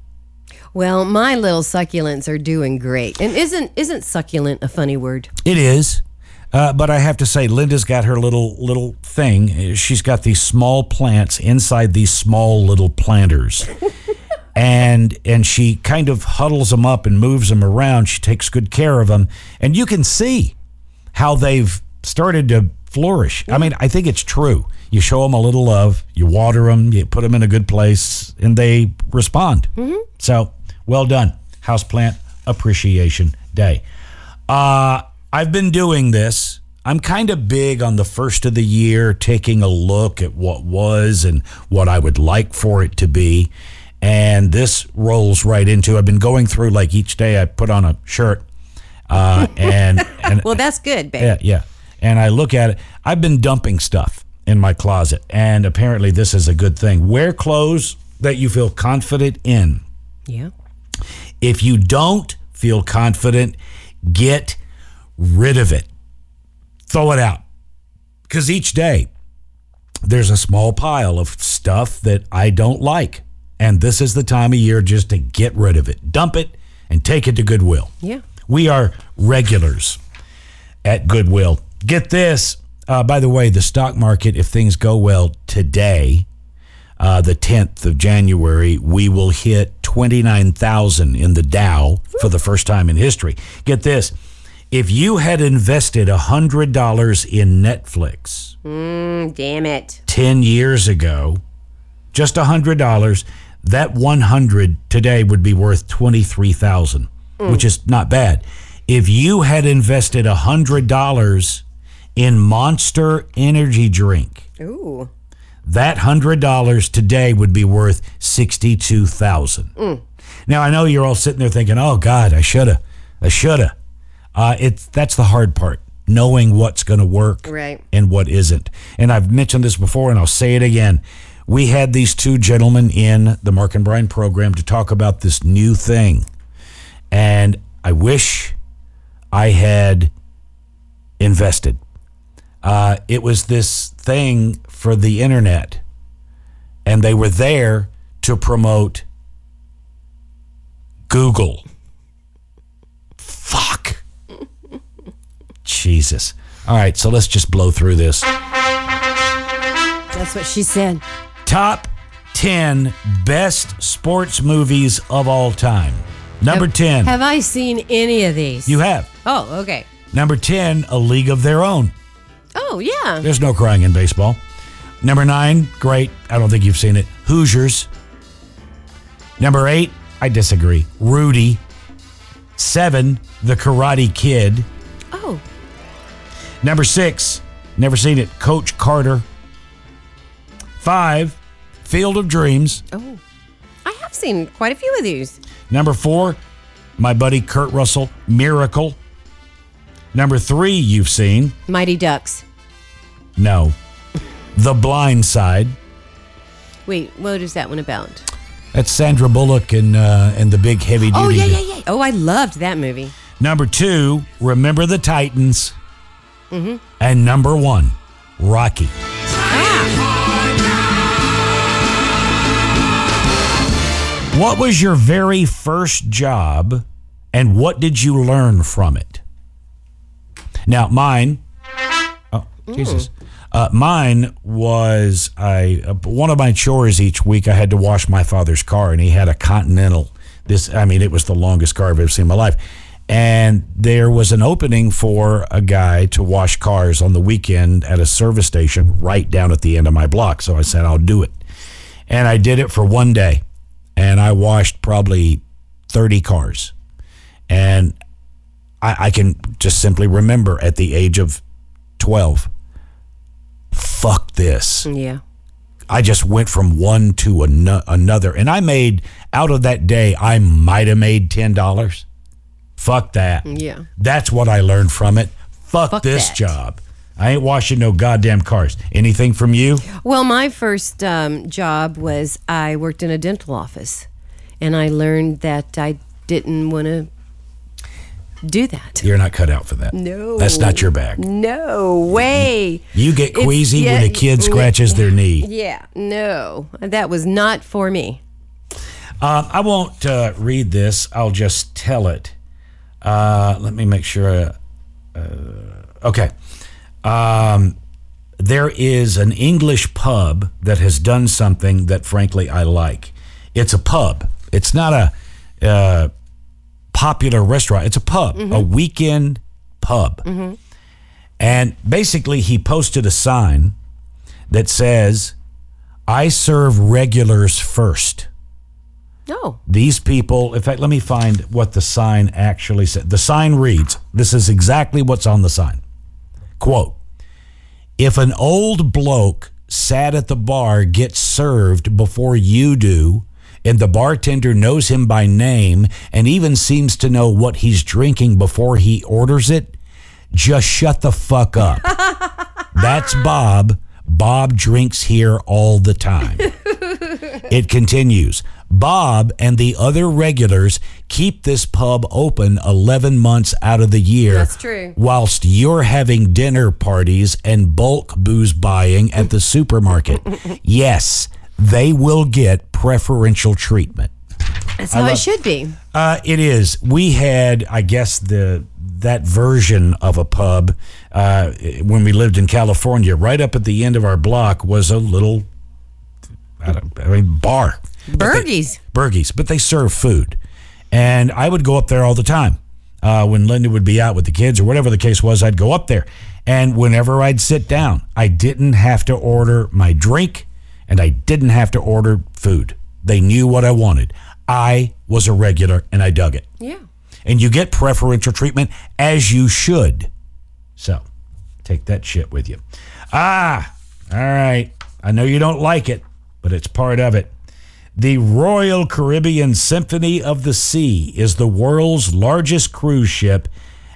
Well, my little succulents are doing great. And isn't isn't succulent a funny word? It is. Uh, but I have to say, Linda's got her little little thing. She's got these small plants inside these small little planters, and and she kind of huddles them up and moves them around. She takes good care of them, and you can see how they've started to flourish. I mean, I think it's true. You show them a little love, you water them, you put them in a good place, and they respond. So, well done, Houseplant Appreciation Day. Uh, I've been doing this. I'm kind of big on the first of the year, taking a look at what was and what I would like for it to be. And this rolls right into. I've been going through like each day. I put on a shirt, uh, and and Well, that's good, babe. yeah, yeah. And I look at it. I've been dumping stuff in my closet, and apparently this is a good thing. Wear clothes that you feel confident in. Yeah. If you don't feel confident, get rid of it. Throw it out. Because each day there's a small pile of stuff that I don't like. And this is the time of year just to get rid of it. Dump it and take it to Goodwill. Yeah. We are regulars at Goodwill. Get this. Uh, by the way, the stock market, if things go well today, uh, the 10th of January, we will hit 29,000 in the Dow for the first time in history. Get this. If you had invested $100 in Netflix Mm, damn it. 10 years ago, just $100, that 100 today would be worth 23,000, Mm. which is not bad. If you had invested $100 in Monster Energy drink, Ooh. that $100 today would be worth 62,000. Mm. Now I know you're all sitting there thinking, "Oh God, I shoulda, I shoulda." Uh, it's that's the hard part, knowing what's going to work Right. and what isn't. And I've mentioned this before, and I'll say it again. We had these two gentlemen in the Mark and Brian program to talk about this new thing, and I wish I had invested. Uh, it was this thing for the internet, and they were there to promote Google. Fuck. Jesus. All right, so let's just blow through this. That's what she said. Top 10 best sports movies of all time. Number 10. Have I seen any of these? You have. Oh, okay. Number 10, A League of Their Own. Oh, yeah. There's no crying in baseball. Number 9, great. I don't think you've seen it. Hoosiers. Number 8, I disagree. Rudy. 7, The Karate Kid. Oh. Number 6, never seen it. Coach Carter. 5, Field of Dreams. Oh. I have seen quite a few of these. Number four, my buddy Kurt Russell, Miracle. Number three, you've seen. Mighty Ducks. No. The Blind Side. Wait, what is that one about? That's Sandra Bullock and uh, and the big heavy duty. Oh, yeah, yeah, yeah. Oh, I loved that movie. Number two, Remember the Titans. Mm-hmm. And number one, Rocky. What was your very first job and what did you learn from it? Now, mine, oh, Jesus. Uh, mine was I uh, one of my chores each week. I had to wash my father's car, and he had a Continental. This, I mean, it was the longest car I've ever seen in my life. And there was an opening for a guy to wash cars on the weekend at a service station right down at the end of my block. So I said, I'll do it. And I did it for one day. And I washed probably 30 cars. And I, I can just simply remember at the age of 12, fuck this. Yeah. I just went from one to ano- another. And I made, out of that day, I might have made $10. Fuck that. Yeah. That's what I learned from it. Fuck, Fuck this that. job. I ain't washing no goddamn cars. Anything from you? Well, my first um, job was I worked in a dental office, and I learned that I didn't want to do that. You're not cut out for that. No. That's not your bag. No way. You get It's- queasy when a kid yeah, scratches their knee. Yeah, no, that was not for me. Um, I won't uh, read this. I'll just tell it. Uh, let me make sure. Uh, okay. Um, there is an English pub that has done something that, frankly, I like. It's a pub. It's not a uh, popular restaurant. It's a pub, a weekend pub. Mm-hmm. And basically, he posted a sign that says, I serve regulars first. No. These people, in fact, let me find what the sign actually said. The sign reads this is exactly what's on the sign. Quote If an old bloke sat at the bar gets served before you do, and the bartender knows him by name and even seems to know what he's drinking before he orders it, just shut the fuck up. That's Bob. Bob drinks here all the time. It continues. Bob and the other regulars keep this pub open 11 months out of the year. That's true. Whilst you're having dinner parties and bulk booze buying at the supermarket. yes, they will get preferential treatment. That's how it should be. Uh, it is. We had, I guess, the that version of a pub uh, when we lived in California. Right up at the end of our block was a little, I, don't, I mean, bar. Burgies. Burgies, but they serve food, and I would go up there all the time. Uh, when Linda would be out with the kids or whatever the case was, I'd go up there, and whenever I'd sit down, I didn't have to order my drink, and I didn't have to order food. They knew what I wanted. I was a regular, and I dug it Yeah. and you get preferential treatment as you should. So, take that shit with you. Ah, all right. I know you don't like it, but it's part of it. The Royal Caribbean Symphony of the Sea is the world's largest cruise ship,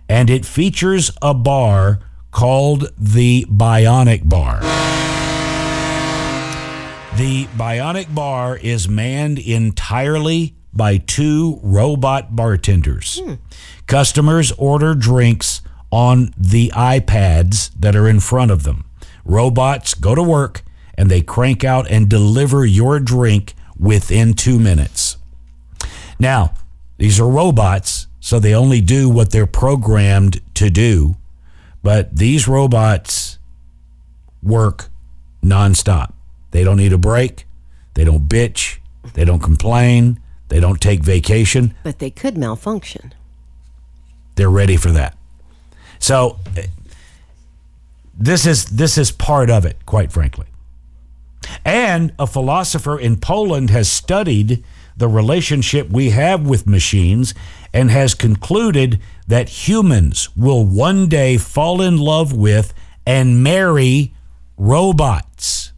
and it features a bar called the Bionic Bar. The Bionic Bar is manned entirely by two robot bartenders. Hmm. Customers order drinks on the iPads that are in front of them. Robots go to work and they crank out and deliver your drink within two minutes. Now, these are robots, so they only do what they're programmed to do. But these robots work nonstop. They don't need a break. They don't bitch. They don't complain. They don't take vacation. But they could malfunction. They're ready for that. So eh, this is this is part of it, quite frankly. And a philosopher in Poland has studied the relationship we have with machines and has concluded that humans will one day fall in love with and marry robots.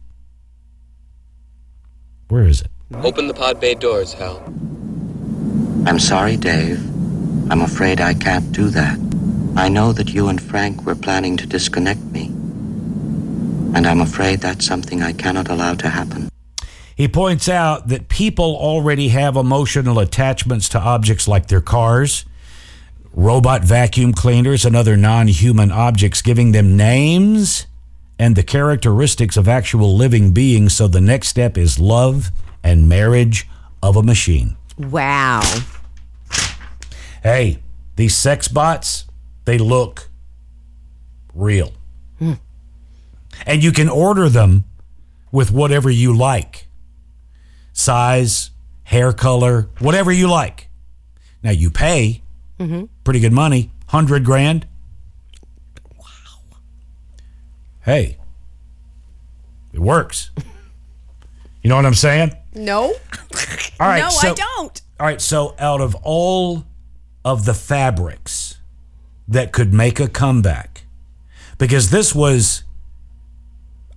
Where is it? Open the pod bay doors, Hal. I'm sorry, Dave. I'm afraid I can't do that. I know that you and Frank were planning to disconnect me. And I'm afraid that's something I cannot allow to happen. He points out that people already have emotional attachments to objects like their cars, robot vacuum cleaners, and other non human objects, giving them names and the characteristics of actual living beings. So the next step is love and marriage of a machine. Wow. Hey, these sex bots, they look real. And you can order them with whatever you like size, hair color, whatever you like. Now you pay Mm-hmm. pretty good money, 100 grand. Wow. Hey, it works. You know what I'm saying? No. All right. no, I don't. All right, so out of all of the fabrics that could make a comeback, because this was,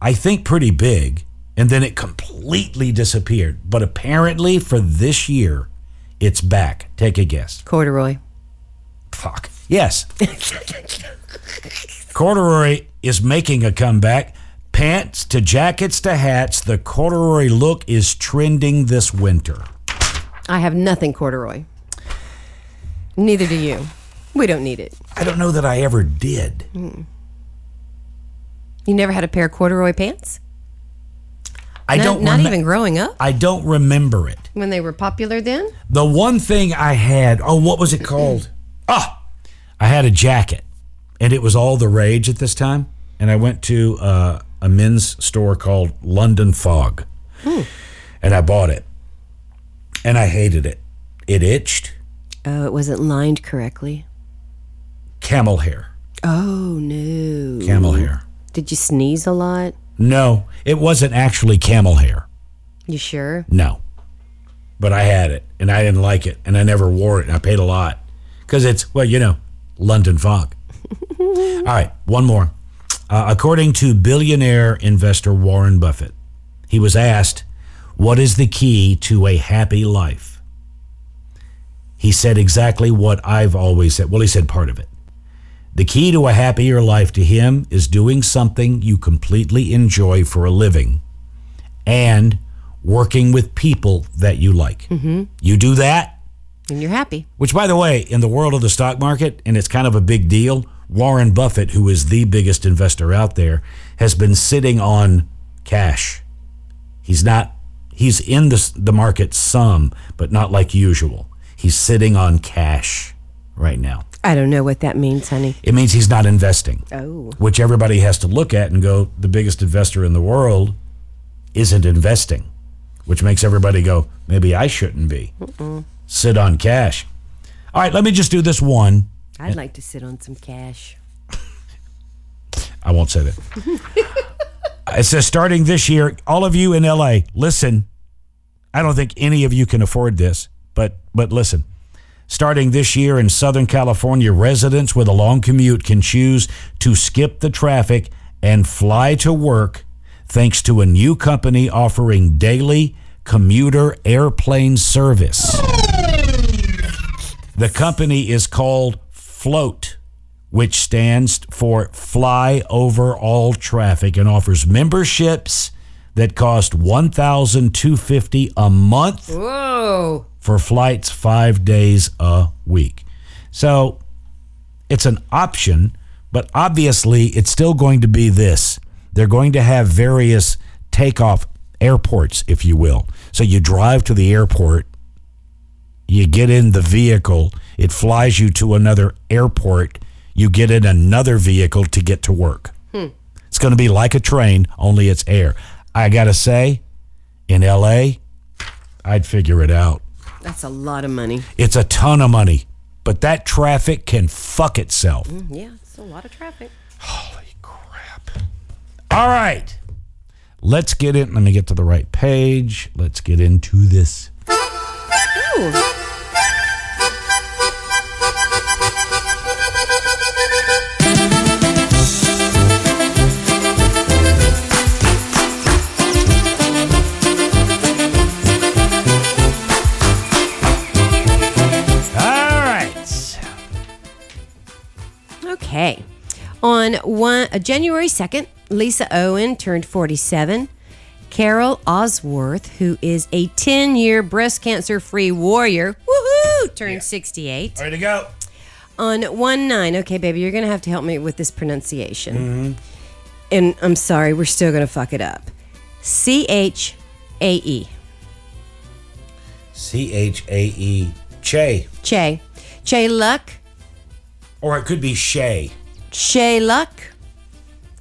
I think, pretty big, and then it completely disappeared. But apparently, for this year, it's back. Take a guess. Corduroy. Fuck. Yes. corduroy is making a comeback. Pants to jackets to hats, the corduroy look is trending this winter. I have nothing corduroy. Neither do you. We don't need it. I don't know that I ever did. Mm. You never had a pair of corduroy pants? I Not- don't Not even growing up I don't remember it. when they were popular then? The one thing I had, oh, what was it called? Ah, I had a jacket, and it was all the rage at this time. And I went to uh, a men's store called London Fog, and I bought it. and I hated it. It itched. Oh, it wasn't lined correctly. Camel hair. Oh no. Camel hair. Did you sneeze a lot? No, it wasn't actually camel hair. You sure? No. But I had it and I didn't like it and I never wore it and I paid a lot because it's, well, you know, London fog. All right, one more. Uh, according to billionaire investor Warren Buffett, he was asked, What is the key to a happy life? He said exactly what I've always said. Well, he said part of it. The key to a happier life to him is doing something you completely enjoy for a living and working with people that you like. Mm-hmm. You do that, And you're happy. which, by the way, in the world of the stock market, and it's kind of a big deal, Warren Buffett, who is the biggest investor out there, has been sitting on cash. He's not, he's in the, the market some, but not like usual. He's sitting on cash right now. I don't know what that means, honey. It means he's not investing, Oh. which everybody has to look at and go, the biggest investor in the world isn't investing, which makes everybody go, maybe I shouldn't be. Mm-mm. Sit on cash. All right, let me just do this one. I'd like to sit on some cash. I won't say that. it says starting this year, all of you in LA, listen. I don't think any of you can afford this, but but listen. Starting this year in Southern California, residents with a long commute can choose to skip the traffic and fly to work thanks to a new company offering daily commuter airplane service. The company is called Float, which stands for Fly Over All Traffic and offers memberships that cost $1,250 a month Whoa. for flights five days a week. So it's an option, but obviously it's still going to be this. They're going to have various takeoff airports, if you will. So you drive to the airport, you get in the vehicle, it flies you to another airport, you get in another vehicle to get to work. Hmm. It's going to be like a train, only it's air. I got to say, in LA, I'd figure it out. That's a lot of money. It's a ton of money, but that traffic can fuck itself. Mm, yeah, it's a lot of traffic. Holy crap. All right. Let's get in. Let me get to the right page. Let's get into this. Okay. On one uh, January 2nd, Lisa Owen turned 47. Carol Osworth, who is a 10 year breast cancer free warrior, woohoo, turned 68. Ready to go. On 1 9, okay, baby, you're going to have to help me with this pronunciation. Mm-hmm. And I'm sorry, we're still going to fuck it up. C H A E. C H A E. Che. Che. Che Luck. Or it could be Shay. Che Luck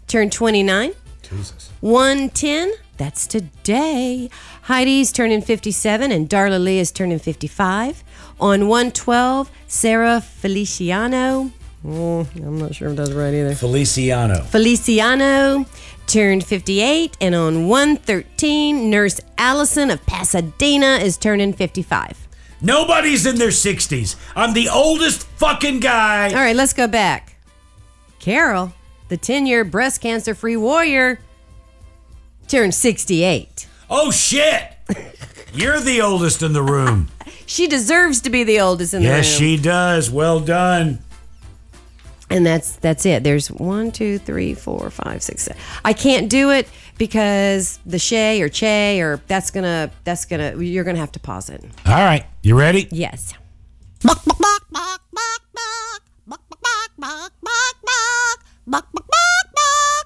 turned 29. Jesus. 110, that's today. Heidi's turning 57 and Darla Lee is turning 55. On 112, Sarah Feliciano. Oh, I'm not sure if that's right either. Feliciano. Feliciano turned 58. And on 113, Nurse Allison of Pasadena is turning 55. Nobody's in their 60s. I'm the oldest fucking guy. All right, let's go back. Carol, the 10 year breast cancer free warrior, turned 68. Oh, shit. You're the oldest in the room. She deserves to be the oldest in the room. yes, she does. Well done. and that's that's it. There's one, two, three, four, five, six, seven. I can't do it because the Shay or Che or that's gonna that's gonna you're gonna have to pause it. All right. You ready? Yes.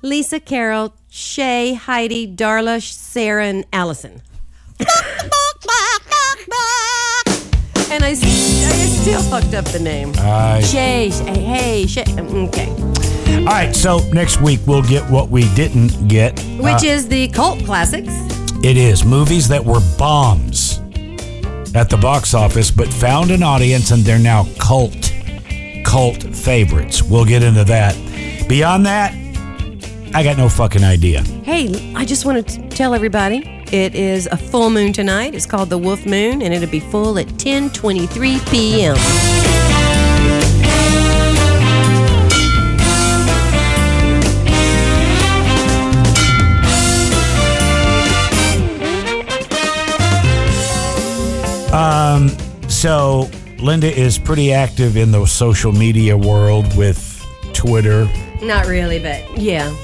Lisa, Carol, Shay, Heidi, Darla, Sarah, and Allison. and I, I still fucked up the name. Shay, Shay, hey, Shay. Okay. All right. So next week we'll get what we didn't get. Which Uh, is the cult classics. It is movies that were bombs. at the box office, but found an audience and they're now cult, cult favorites. We'll get into that. Beyond that, I got no fucking idea. Hey, I just want to tell everybody it is a full moon tonight. It's called the Wolf Moon, and it'll be full at 10:23 p.m. Um, so Linda is pretty active in the social media world with Twitter, Not really, but yeah,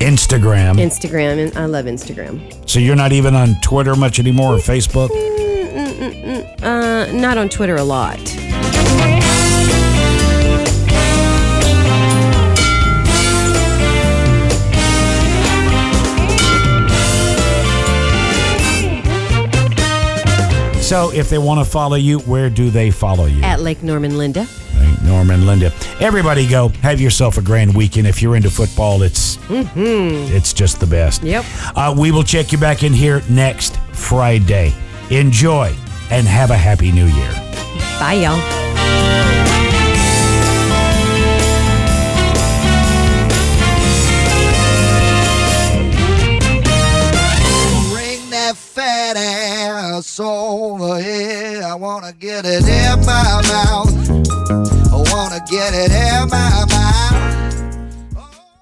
Instagram. Instagram, and I love Instagram. so you're not even on Twitter much anymore or Facebook? Mm-mm-mm. Uh, not on Twitter a lot. So if they want to follow you, where do they follow you? At Lake Norman Linda. Norman, Linda. Everybody go. Have yourself a grand weekend. If you're into football, it's Mm-hmm. it's just the best. Yep. Uh, we will check you back in here next Friday. Enjoy and have a happy new year. Bye, y'all. Ass over here. I wanna get it in my mouth. I wanna get it in my mouth.